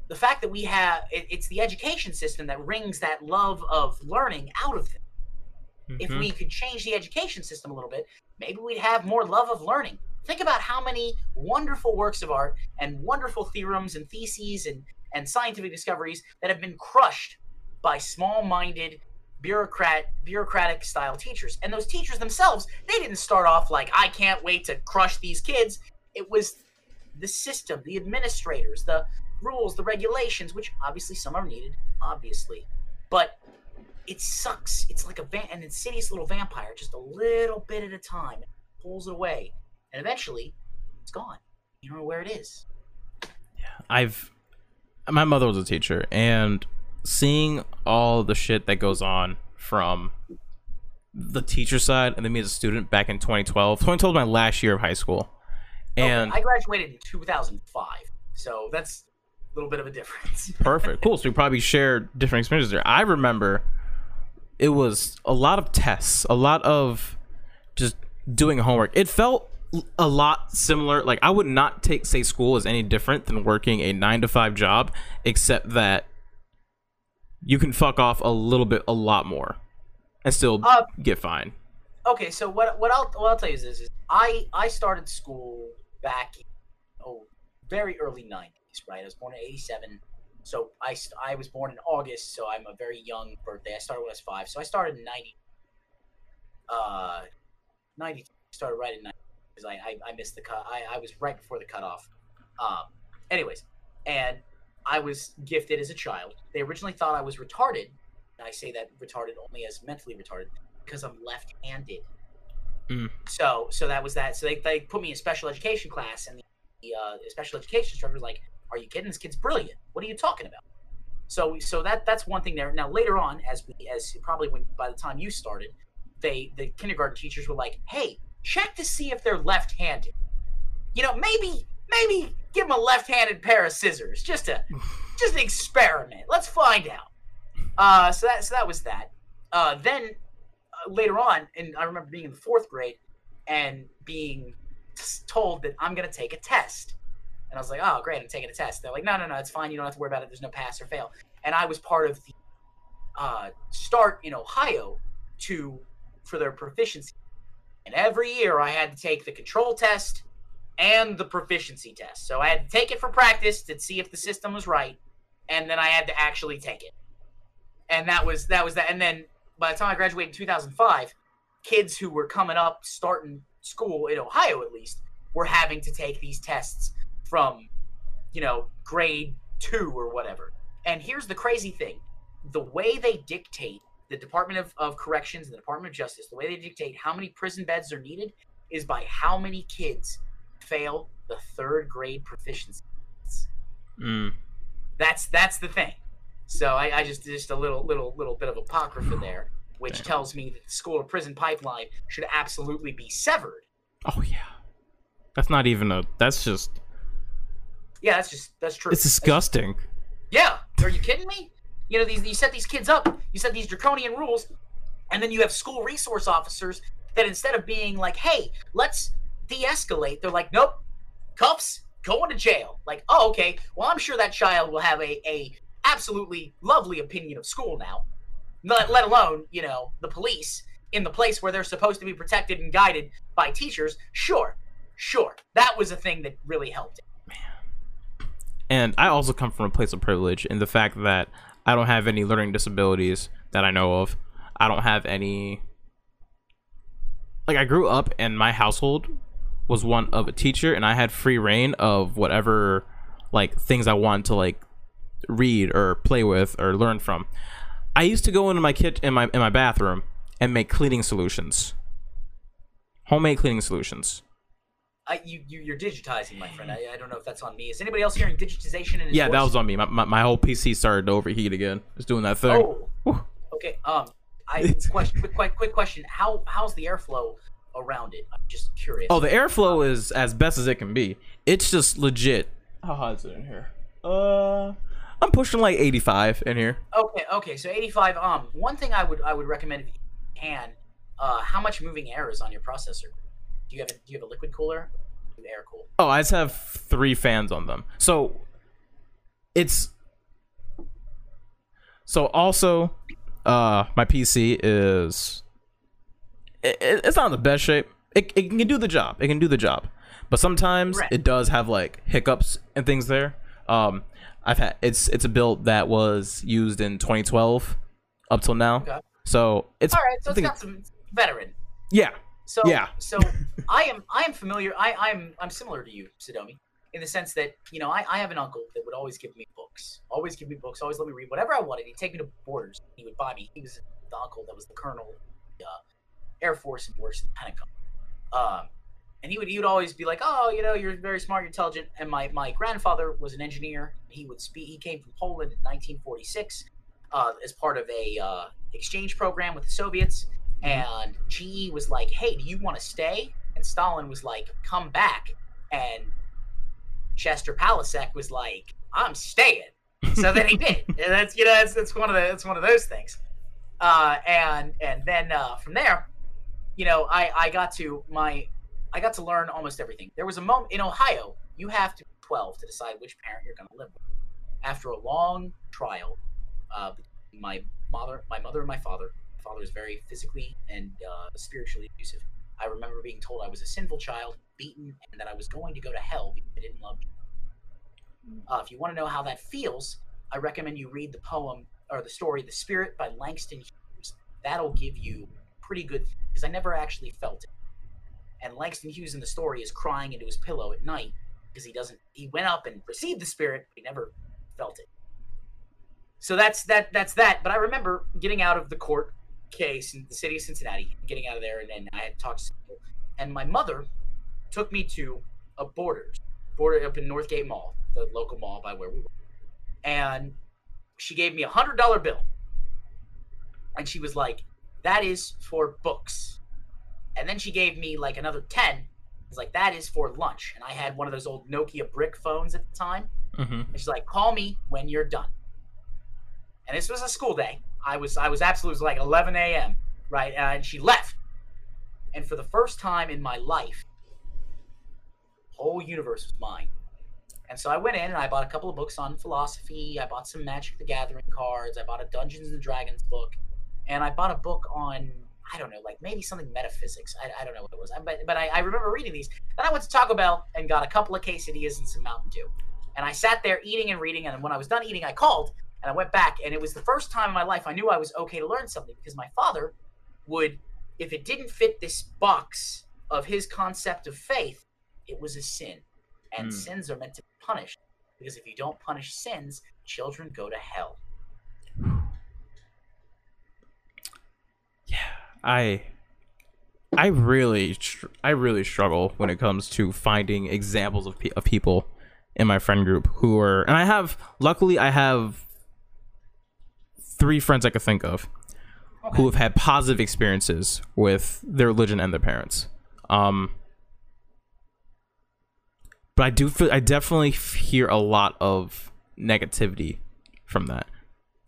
The fact that we have it, it's the education system that wrings that love of learning out of them if Mhm. we could change the education system a little bit maybe we'd have more love of learning. Think about how many wonderful works of art and wonderful theorems and theses and, and scientific discoveries that have been crushed by small-minded bureaucrat bureaucratic style teachers. And those teachers themselves they didn't start off like i can't wait to crush these kids. It was the system the administrators the rules the regulations which obviously some are needed obviously. But it sucks. It's like a va- an insidious little vampire just a little bit at a time. It pulls it away and eventually it's gone. You don't know where it is. Yeah, I've my mother was a teacher and seeing all the shit that goes on from the teacher side and then me as a student back in 2012 2012 was my last year of high school. And okay, I graduated in 2005, so that's a little bit of a difference. perfect cool. So we probably share different experiences there. I remember it was a lot of tests a lot of just doing homework. It felt a lot similar like i would not take say school as any different than working a nine to five job except that you can fuck off a little bit a lot more and still Uh, get fine. okay, so what what I'll what I'll tell you is this: is I I started school back in, oh very early '90s, right? I was born in '87, so I st- I was born in August, so I'm a very young birthday. I started when I was five, so I started in '90. Uh, '90 started right in '90 because I, I I missed the cut. I I was right before the cutoff. Um, anyways, and I was gifted as a child. They originally thought I was retarded. And I say that retarded only as mentally retarded because I'm left-handed. Mm. So so that was that. So they, they put me in special education class, and the, the uh, special education instructor was like, "Are you kidding? This kid's brilliant. What are you talking about?" So so that that's one thing there. Now later on, as we as probably when by the time you started, they the kindergarten teachers were like, "Hey, check to see if they're left-handed. You know, maybe maybe give them a left-handed pair of scissors just to [sighs] just an experiment. Let's find out." Uh, so that so that was that. Uh, then uh, later on, and I remember being in the fourth grade and being told that I'm gonna take a test, and I was like, "Oh, great, I'm taking a test." They're like, "No, no, no, it's fine. You don't have to worry about it. There's no pass or fail." And I was part of the uh, start in Ohio to for their proficiency, and every year I had to take the control test and the proficiency test. So I had to take it for practice to see if the system was right, and then I had to actually take it and that was that was that. And then by the time I graduated in 2005, kids who were coming up, starting school in Ohio at least, were having to take these tests from, you know, grade two or whatever. And here's the crazy thing: the way they dictate the Department of, of Corrections and the Department of Justice, the way they dictate how many prison beds are needed, is by how many kids fail the third grade proficiency. Mm. That's that's the thing. So I, I just just a little little little bit of apocrypha [sighs] there, which Damn. tells me that the school to prison pipeline should absolutely be severed. oh yeah that's not even a that's just Yeah, that's just that's true. it's disgusting Yeah, are you kidding me? You know, these you set these kids up, you set these draconian rules, and then you have school resource officers that instead of being like, "Hey, let's de-escalate," they're like, "Nope, cuffs, going to jail." Like, oh, okay. Well, I'm sure that child will have a a absolutely lovely opinion of school now. Let, let alone, you know, the police in the place where they're supposed to be protected and guided by teachers. Sure, sure, that was a thing that really helped. And i also come from a place of privilege in the fact that i don't have any learning disabilities that i know of. I don't have any like i grew up and my household was one of a teacher and i had free reign of whatever like things i wanted to like read or play with or learn from. I used to go into my kit in my in my bathroom and make cleaning solutions. Homemade cleaning solutions I, you, you you're digitizing, my friend. I, I don't know if that's on me. Is anybody else hearing digitization? In his yeah that was on me my, my, my whole pc started to overheat again it's doing that thing Oh, Whew. okay. Um, I [laughs] question. Quick, quick, quick question. How how's the airflow around it? I'm just curious. Oh, the airflow is as best as it can be. It's just legit. How hot is it in here? Uh, I'm pushing like 85 in here. Okay, okay. So 85. Um, one thing I would I would recommend if you can, uh, how much moving air is on your processor? Do you have a, do you have a liquid cooler? An Air cool. Oh, I just have three fans on them. So it's so also uh my PC is it, it- it's not in the best shape. It, it can do the job. It can do the job. But sometimes Right. it does have like hiccups and things there. Um I've had it's it's a build that was used in 2012 up till now. Okay. So it's All right. So it's got some veteran. yeah. So Yeah. [laughs] So I am I am familiar. I I'm I'm similar to you, Sadomi, in the sense that you know I, I have an uncle that would always give me books, always give me books, always let me read whatever I wanted. He'd take me to borders. He would buy me. He was the uncle that was the colonel, of the uh, Air Force, and works in the Pentagon. Um, and he would he would always be like, "Oh, you know, you're very smart, you're intelligent." And my my grandfather was an engineer. He would speak. He came from Poland in 1946 uh, as part of a uh, exchange program with the Soviets. And GE was like, "Hey, do you want to stay?" And Stalin was like, "Come back." And Chester Palasek was like, "I'm staying." So then he [laughs] did. And that's you know that's, that's one of the that's one of those things. Uh, and and then uh, from there, you know, I I got to my I got to learn almost everything. There was a moment in Ohio, you have to be 12 to decide which parent you're going to live with. After a long trial, uh, my mother, my mother, and my father. Father was very physically and uh, spiritually abusive. I remember being told I was a sinful child, beaten, and that I was going to go to hell because I didn't love you. Uh, if you want to know how that feels, I recommend you read the poem or the story "The Spirit" by Langston Hughes. That'll give you pretty good because I never actually felt it. And Langston Hughes in the story is crying into his pillow at night because he doesn't. He went up and received the Spirit, but he never felt it. So that's that. That's that. But I remember getting out of the court case in the city of Cincinnati, getting out of there, and then I had talked to people, and my mother took me to a Borders, border up in Northgate Mall, the local mall by where we were, and she gave me a hundred dollar bill, and she was like, "That is for books," and then she gave me like another ten. It's like that is for lunch, and I had one of those old Nokia brick phones at the time, Mm-hmm. and she's like, "Call me when you're done." And this was a school day. I was I was absolutely like 11 a.m. right, uh, and she left. And for the first time in my life, whole universe was mine. And so I went in and I bought a couple of books on philosophy. I bought some Magic the Gathering cards. I bought a Dungeons and Dragons book, and I bought a book on I don't know, like maybe something metaphysics. I, I don't know what it was, I- but but I, I remember reading these. Then I went to Taco Bell and got a couple of quesadillas and some Mountain Dew. And I sat there eating and reading. And when I was done eating, I called and I went back. And it was the first time in my life I knew I was okay to learn something because my father would, if it didn't fit this box of his concept of faith, it was a sin. And Hmm. sins are meant to be punished because if you don't punish sins, children go to hell. Yeah, I I really I really struggle when it comes to finding examples of, pe- of people in my friend group who are and I have luckily I have three friends I could think of Okay. who have had positive experiences with their religion and their parents. Um but I do feel I definitely hear a lot of negativity from that.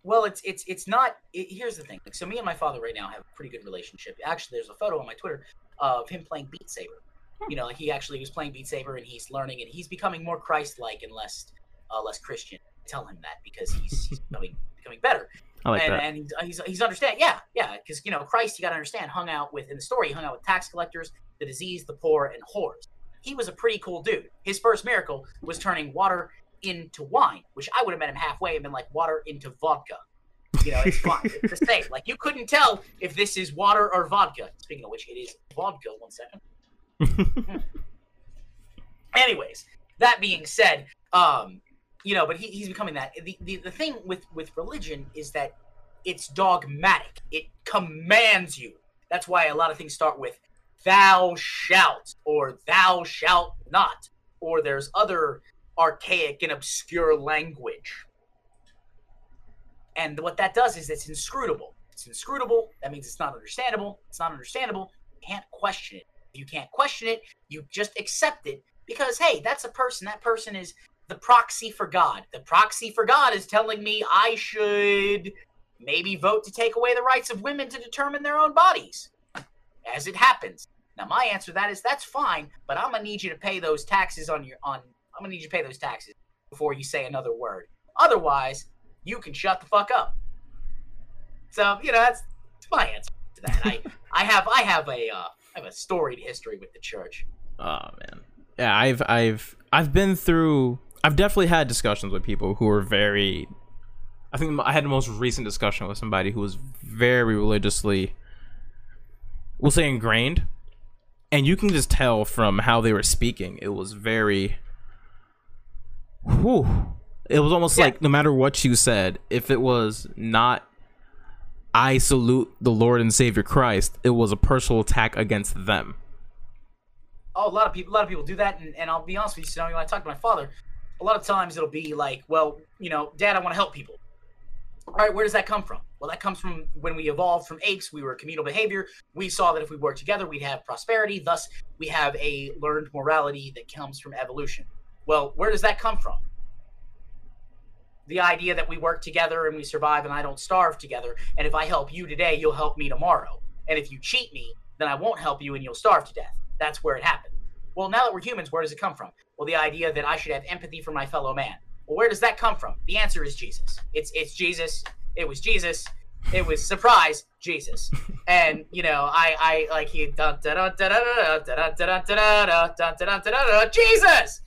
Well, it's it's it's not. It, here's the thing. Like, so me and my father right now have a pretty good relationship. Actually, there's a photo on my Twitter of him playing Beat Saber. You know, like he actually was playing Beat Saber and he's learning and he's becoming more Christ-like and less uh, less Christian. Tell him that because he's, he's [laughs] becoming becoming better. I like and that. and he's, he's he's understand. Yeah, yeah. Because you know, Christ, you got to understand, hung out with in the story, he hung out with tax collectors, the diseased, the poor, and whores. He was a pretty cool dude. His first miracle was turning water into wine, which I would have met him halfway and been like water into vodka. You know, it's fine. it's the [laughs] same. Like you couldn't tell if this is water or vodka. Speaking of which, it is vodka. One second. [laughs] Anyways, that being said, um, you know, but he, he's becoming that. The, the the thing with with religion is that it's dogmatic. It commands you. That's why a lot of things start with "thou shalt" or "thou shalt not," or there's other archaic and obscure language. And what that does is it's inscrutable. It's inscrutable. That means it's not understandable. It's not understandable. You can't question it. You can't question it, you just accept it because hey, that's a person. That person is the proxy for God. The proxy for God is telling me I should maybe vote to take away the rights of women to determine their own bodies. As it happens. Now my answer to that is that's fine, but I'm gonna need you to pay those taxes on your on I'm gonna need you to pay those taxes before you say another word. Otherwise, you can shut the fuck up. So, you know, that's, that's my answer to that. I I have I have a uh, I have a storied history with the church. Oh man. Yeah, I've I've I've been through I've definitely had discussions with people who are very I think I had the most recent discussion with somebody who was very religiously we'll say ingrained. And you can just tell from how they were speaking, it was very whew. It was almost Yeah. like no matter what you said, if it was not I salute the Lord and Savior Christ, it was a personal attack against them. oh, a lot of people, a lot of people do that, and, and I'll be honest with you, so when I talk to my father, a lot of times it'll be like, well, you know, Dad, I want to help people. All right, where does that come from? Well, that comes from when we evolved from apes. We were communal behavior. We saw that if we work together, we'd have prosperity. Thus, we have a learned morality that comes from evolution. Well, where does that come from? The idea that we work together and we survive and I don't starve together. And if I help you today, you'll help me tomorrow. And if you cheat me, then I won't help you and you'll starve to death. That's where it happened well, now that we're humans, where does it come from? Well, the idea that I should have empathy for my fellow man. Well, where does that come from? The answer is Jesus. It's it's Jesus. It was Jesus. It was surprise Jesus. And you know, I I like he Jesus.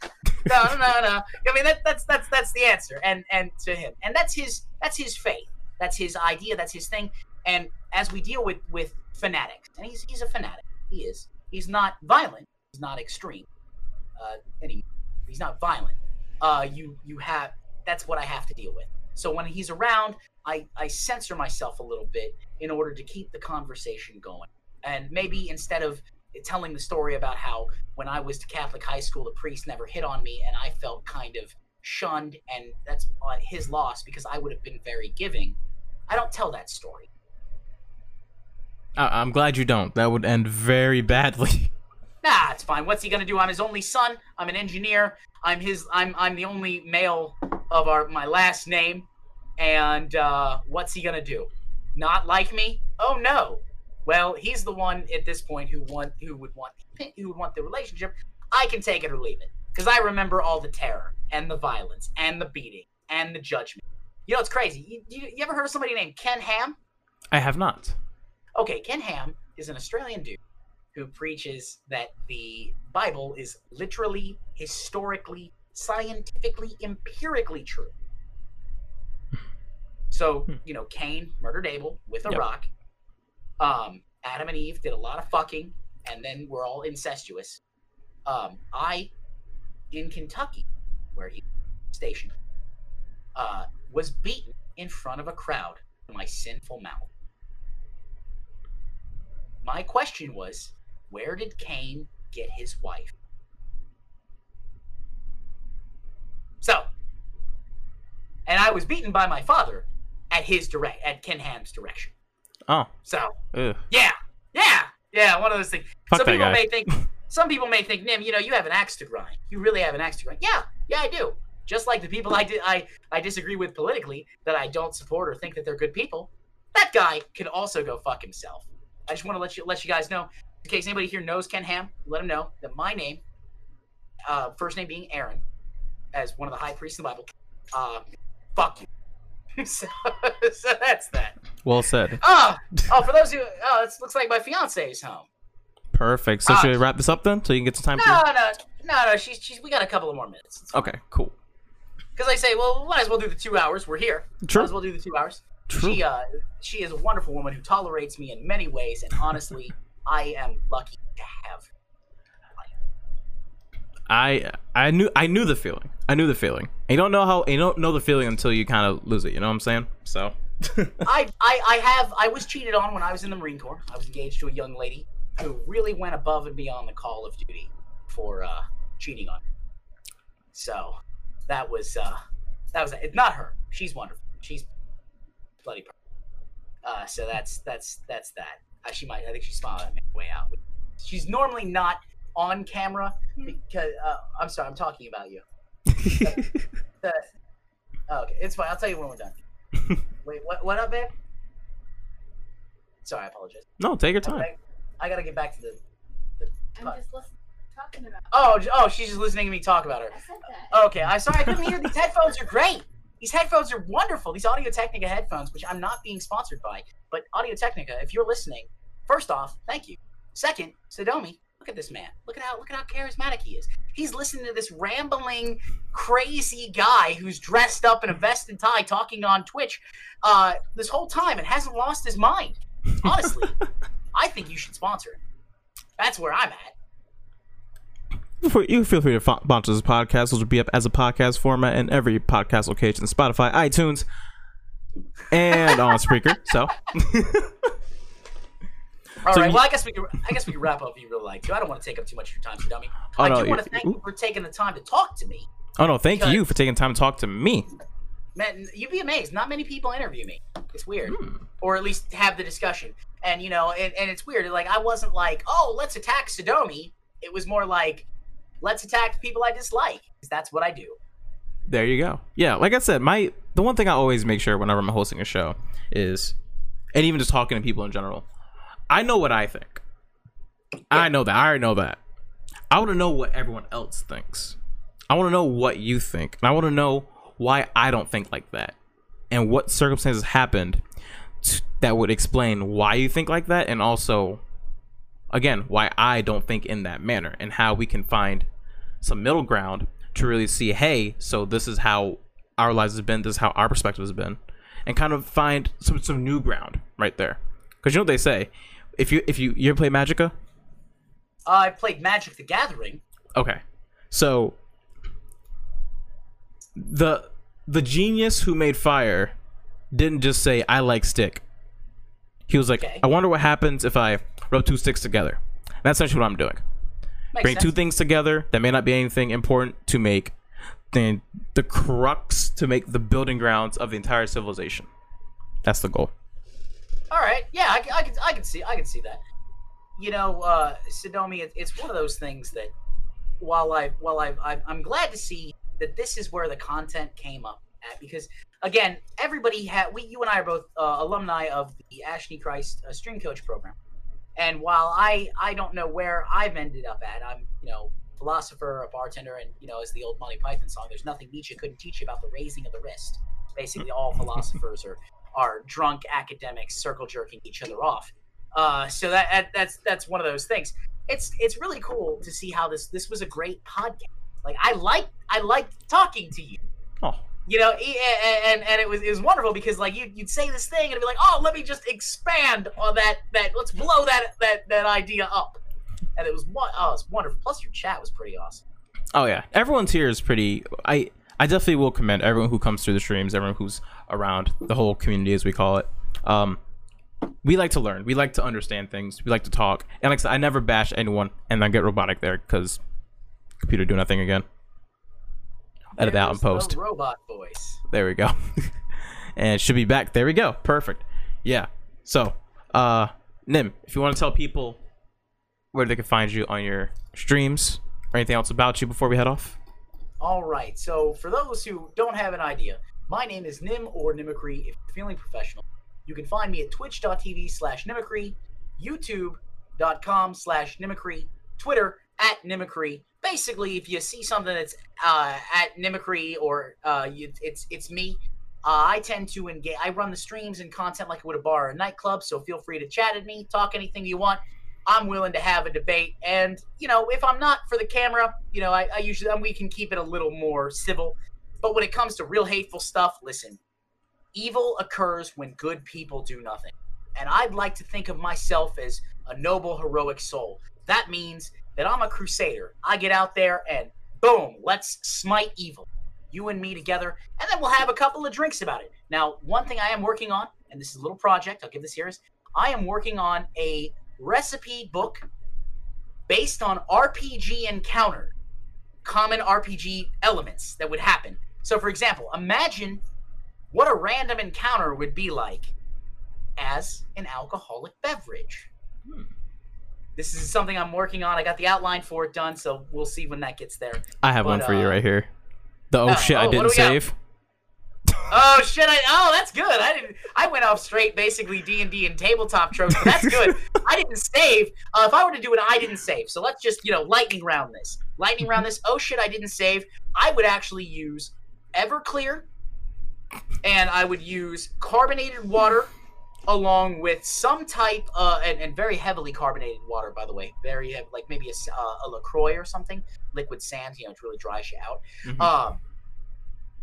No, no, no. I mean, that, that's that's that's the answer. And and to him, and that's his that's his faith. That's his idea. That's his thing. And as we deal with with fanatics, and he's he's a fanatic. He is. He's not violent, He's not extreme. Uh, he's not violent. Uh, you you have that's what I have to deal with. So when he's around, I I censor myself a little bit in order to keep the conversation going. And maybe instead of telling the story about how when I was to Catholic high school, the priest never hit on me, and I felt kind of shunned, and that's uh, his loss because I would have been very giving. I don't tell that story. I- I'm glad you don't. That would end very badly. [laughs] Nah, it's fine. What's he gonna do? I'm his only son. I'm an engineer. I'm his. I'm I'm the only male of our my last name. And uh, what's he gonna do? Not like me? Oh no. Well, he's the one at this point who want who would want who would want the relationship. I can take it or leave it because I remember all the terror and the violence and the beating and the judgment. You know, it's crazy. You, you, you ever heard of somebody named Ken Ham? I have not. Okay, Ken Ham is an Australian dude who preaches that the Bible is literally, historically, scientifically, empirically true. So, you know, Cain murdered Abel with a Yep. rock. Um, Adam and Eve did a lot of fucking, and then we're all incestuous. Um, I, in Kentucky, where he was stationed, uh, was beaten in front of a crowd in my sinful mouth. My question was, where did Cain get his wife? So, and I was beaten by my father at his direct, at Ken Ham's direction. Oh, So, ugh. yeah, yeah, yeah, one of those things. Fuck some people guy. may think, [laughs] some people may think, Nim, you know, you have an axe to grind. You really have an axe to grind. Yeah, yeah, I do. Just like the people I, di- I, I disagree with politically that I don't support or think that they're good people, that guy can also go fuck himself. I just want to let you let you guys know, in case anybody here knows Ken Ham, let him know that my name, uh, first name being Aaron, as one of the high priests in the Bible, uh, fuck you. [laughs] so, so that's that. Well said. Oh, oh, for those who, oh, it looks like my fiance is home. Perfect. So Ah. should we wrap this up then, so you can get some time? No, to... no, no, no. She's, she's. We got a couple of more minutes. Okay. Cool. Because I say, well, we might as well do the two hours. We're here. True. Might as well do the two hours. True. She, uh, she is a wonderful woman who tolerates me in many ways, and honestly, I am lucky to have. I I knew I knew the feeling. I knew the feeling. You don't know how you don't know the feeling until you kind of lose it. You know what I'm saying? So. [laughs] I, I, I have. I was cheated on when I was in the Marine Corps. I was engaged to a young lady who really went above and beyond the call of duty for uh, cheating on. me. So that was uh, that was it's not her. She's wonderful. She's bloody. perfect. Uh, so that's that's that's that. Uh, she might. I think she smiled at me way out. She's normally not on camera because uh, I'm sorry. I'm talking about you. The- [laughs] oh, okay, it's fine. I'll tell you when we're done. [laughs] Wait, what? What up, babe? Sorry, I apologize. no, take your time. Okay, I gotta get back to the. I'm just listening, talking about. Oh, oh, she's just listening to me talk about her. I said that. Okay, I'm sorry, I couldn't hear. These headphones are great. These headphones are wonderful. These Audio Technica headphones, which I'm not being sponsored by, but Audio Technica, if you're listening, first off, thank you. Second, Sadomi, look at this man. Look at how look at how charismatic he is. He's listening to this rambling, crazy guy who's dressed up in a vest and tie talking on Twitch uh, this whole time and hasn't lost his mind. Honestly, [laughs] I think you should sponsor him. That's where I'm at. You feel free to sponsor this podcast, which will be up as a podcast format in every podcast location: Spotify, iTunes, and on Spreaker. So, [laughs] All So right. you- Well, I guess we can. I guess we can wrap up if you really like to. I don't want to take up too much of your time, Sadomi. Oh, I no, do want to thank you for taking the time to talk to me. Oh no, thank you for taking time to talk to me. Man, you'd be amazed. Not many people interview me. It's weird, Hmm. or at least have the discussion. And you know, and, and it's weird. Like I wasn't like, oh, let's attack Sadomi. It was more like, let's attack people I dislike. that's what I do. There you go. Yeah, like I said, my the one thing I always make sure whenever I'm hosting a show is, and even just talking to people in general, I know what I think. I know that. I already know that. I want to know what everyone else thinks. I want to know what you think, and I want to know why I don't think like that, and what circumstances happened t- that would explain why you think like that, and also, again, why I don't think in that manner, and how we can find some middle ground to really see, hey, so this is how our lives have been, this is how our perspective has been, and kind of find some some new ground right there. Because you know what they say, if you if you you ever play Magica, Uh, I played Magic: The Gathering. okay, so the the genius who made fire didn't just say I like stick. He was like, Okay. I wonder what happens if I rub two sticks together. That's essentially what I'm doing. Makes bring sense. two things together that may not be anything important to make the the crux to make the building grounds of the entire civilization. That's the goal. All right. Yeah, I, I can. I can see. I can see that. You know, uh, Sadomi, it, it's one of those things that while I while I I'm, I'm glad to see that this is where the content came up at because again, everybody had we you and I are both uh, alumni of the Ashley Christ uh, Stream Coach program, and while I I don't know where I've ended up at, I'm you know philosopher, a bartender, and you know as the old Monty Python song, there's nothing Nietzsche couldn't teach you about the raising of the wrist. Basically, all [laughs] philosophers are are drunk academics circle jerking each other off. Uh, so that, that that's that's one of those things. It's it's really cool to see how this this was a great podcast. Like I like I like talking to you. Oh, You know, and and it was it was wonderful because like you you'd say this thing and it'd be like, oh, let me just expand on that that let's blow that that that idea up. And it was oh, it's wonderful. Plus your chat was pretty awesome. oh yeah. Everyone's here is pretty. I I definitely will commend everyone who comes through the streams, everyone who's around the whole community as we call it. Um, we like to learn. We like to understand things. We like to talk. And like I said, I never bash anyone and then get robotic there because computer do nothing again. Edit out the post. robot voice. There we go. [laughs] and it should be back. There we go. Perfect. Yeah. So, uh, Nim, if you want to tell people where they can find you on your streams or anything else about you before we head off. All right. So for those who don't have an idea, my name is Nim or Nimicry. If you're feeling professional, you can find me at twitch.tv slash Nimicry, youtube.com slash Nimicry, Twitter at Nimicry. Basically, if you see something that's uh, at Nimicry or uh, you, it's it's me, uh, I tend to engage. I run the streams and content like I would a bar or a nightclub. So feel free to chat at me, talk anything you want. I'm willing to have a debate. And, you know, if I'm not for the camera, you know, I, I usually, we can keep it a little more civil. But when it comes to real hateful stuff, listen, evil occurs when good people do nothing. And I'd like to think of myself as a noble, heroic soul. That means that I'm a crusader. I get out there and boom, let's smite evil. You and me together, and then we'll have a couple of drinks about it. Now, one thing I am working on, and this is a little project, I'll give this here, is I am working on a recipe book based on RPG encounter, common RPG elements that would happen. So, for example, imagine what a random encounter would be like as an alcoholic beverage. Hmm. This is something I'm working on. I got the outline for it done, so we'll see when that gets there. I have But, one for you uh, right here. The oh oh, shit, oh, I didn't save. Oh shit! I oh that's good. I didn't. I went off straight, basically D and D and tabletop tropes. But that's good. [laughs] I didn't save. Uh, if I were to do it, I didn't save. So let's just you know lightning round this. Lightning round this. Oh shit! I didn't save. I would actually use Everclear, and I would use carbonated water, along with some type uh and, and very heavily carbonated water. By the way, very like maybe a, uh, a LaCroix or something. Liquid sand. You know, it really dries you out. Mhm. Um,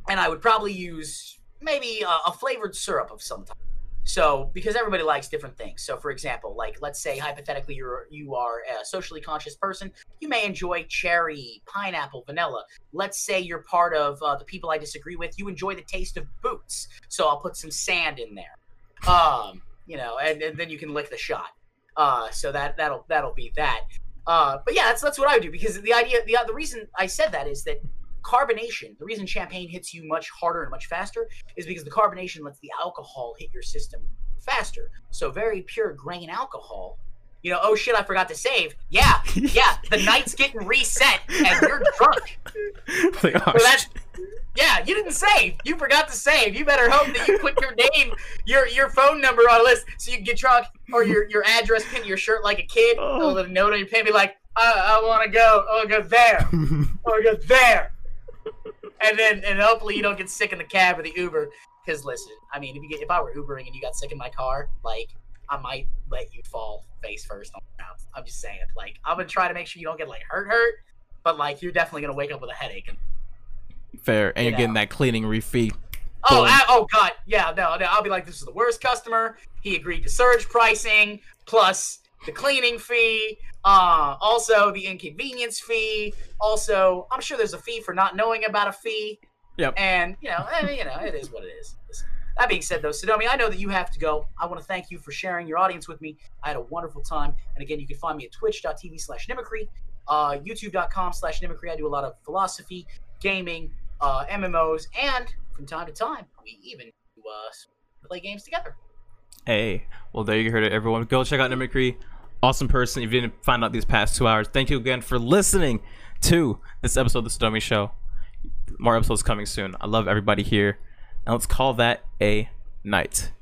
and I would probably use maybe a, a flavored syrup of some type. So, because everybody likes different things. So, for example, like let's say hypothetically you're you are a socially conscious person, you may enjoy cherry, pineapple, vanilla. Let's say you're part of uh, the people I disagree with, you enjoy the taste of boots. So I'll put some sand in there. Um, you know, and, and then you can lick the shot. Uh, so that that'll that'll be that. Uh, but yeah, that's that's what I would do because the idea, the the reason I said that is that carbonation. The reason champagne hits you much harder and much faster is because the carbonation lets the alcohol hit your system faster. So very pure grain alcohol. You know, oh shit, I forgot to save. Yeah, yeah, the [laughs] night's getting reset and you're drunk. like, oh, So that's yeah, you didn't save. You forgot to save. You better hope that you put your name, your your phone number on a list so you can get drunk, or your your address pinned to your shirt like a kid. Oh. A little note on your pin be like, I, I want to go. I want to go there. I want to go there. And then and hopefully you don't get sick in the cab or the Uber. Because listen, I mean, if you get if I were Ubering and you got sick in my car, like I might let you fall face first on the ground. I'm just saying, like I'm gonna try to make sure you don't get like hurt, hurt. But like you're definitely gonna wake up with a headache and Fair, and You you're getting that cleaning refee. Oh, I, oh God, yeah, no, no, I'll be like, this is the worst customer. He agreed to surge pricing plus the cleaning fee, uh, also the inconvenience fee. Also, I'm sure there's a fee for not knowing about a fee. Yep. And you know, eh, you know, it is what it is. Listen, That being said, though, Sadomi, I know that you have to go. I want to thank you for sharing your audience with me. I had a wonderful time. And again, you can find me at twitch.tv slash Nimicry, uh, youtube.com slash Nimicry. I do a lot of philosophy, gaming, uh, MMOs, and from time to time, we even uh, play games together. Hey, well, there you heard it, everyone. Go check out Nimicry. Awesome person. If you didn't find out these past two hours, thank you again for listening to this episode of the Sadomi Show. More episodes coming soon. I love everybody here. And let's call that a night.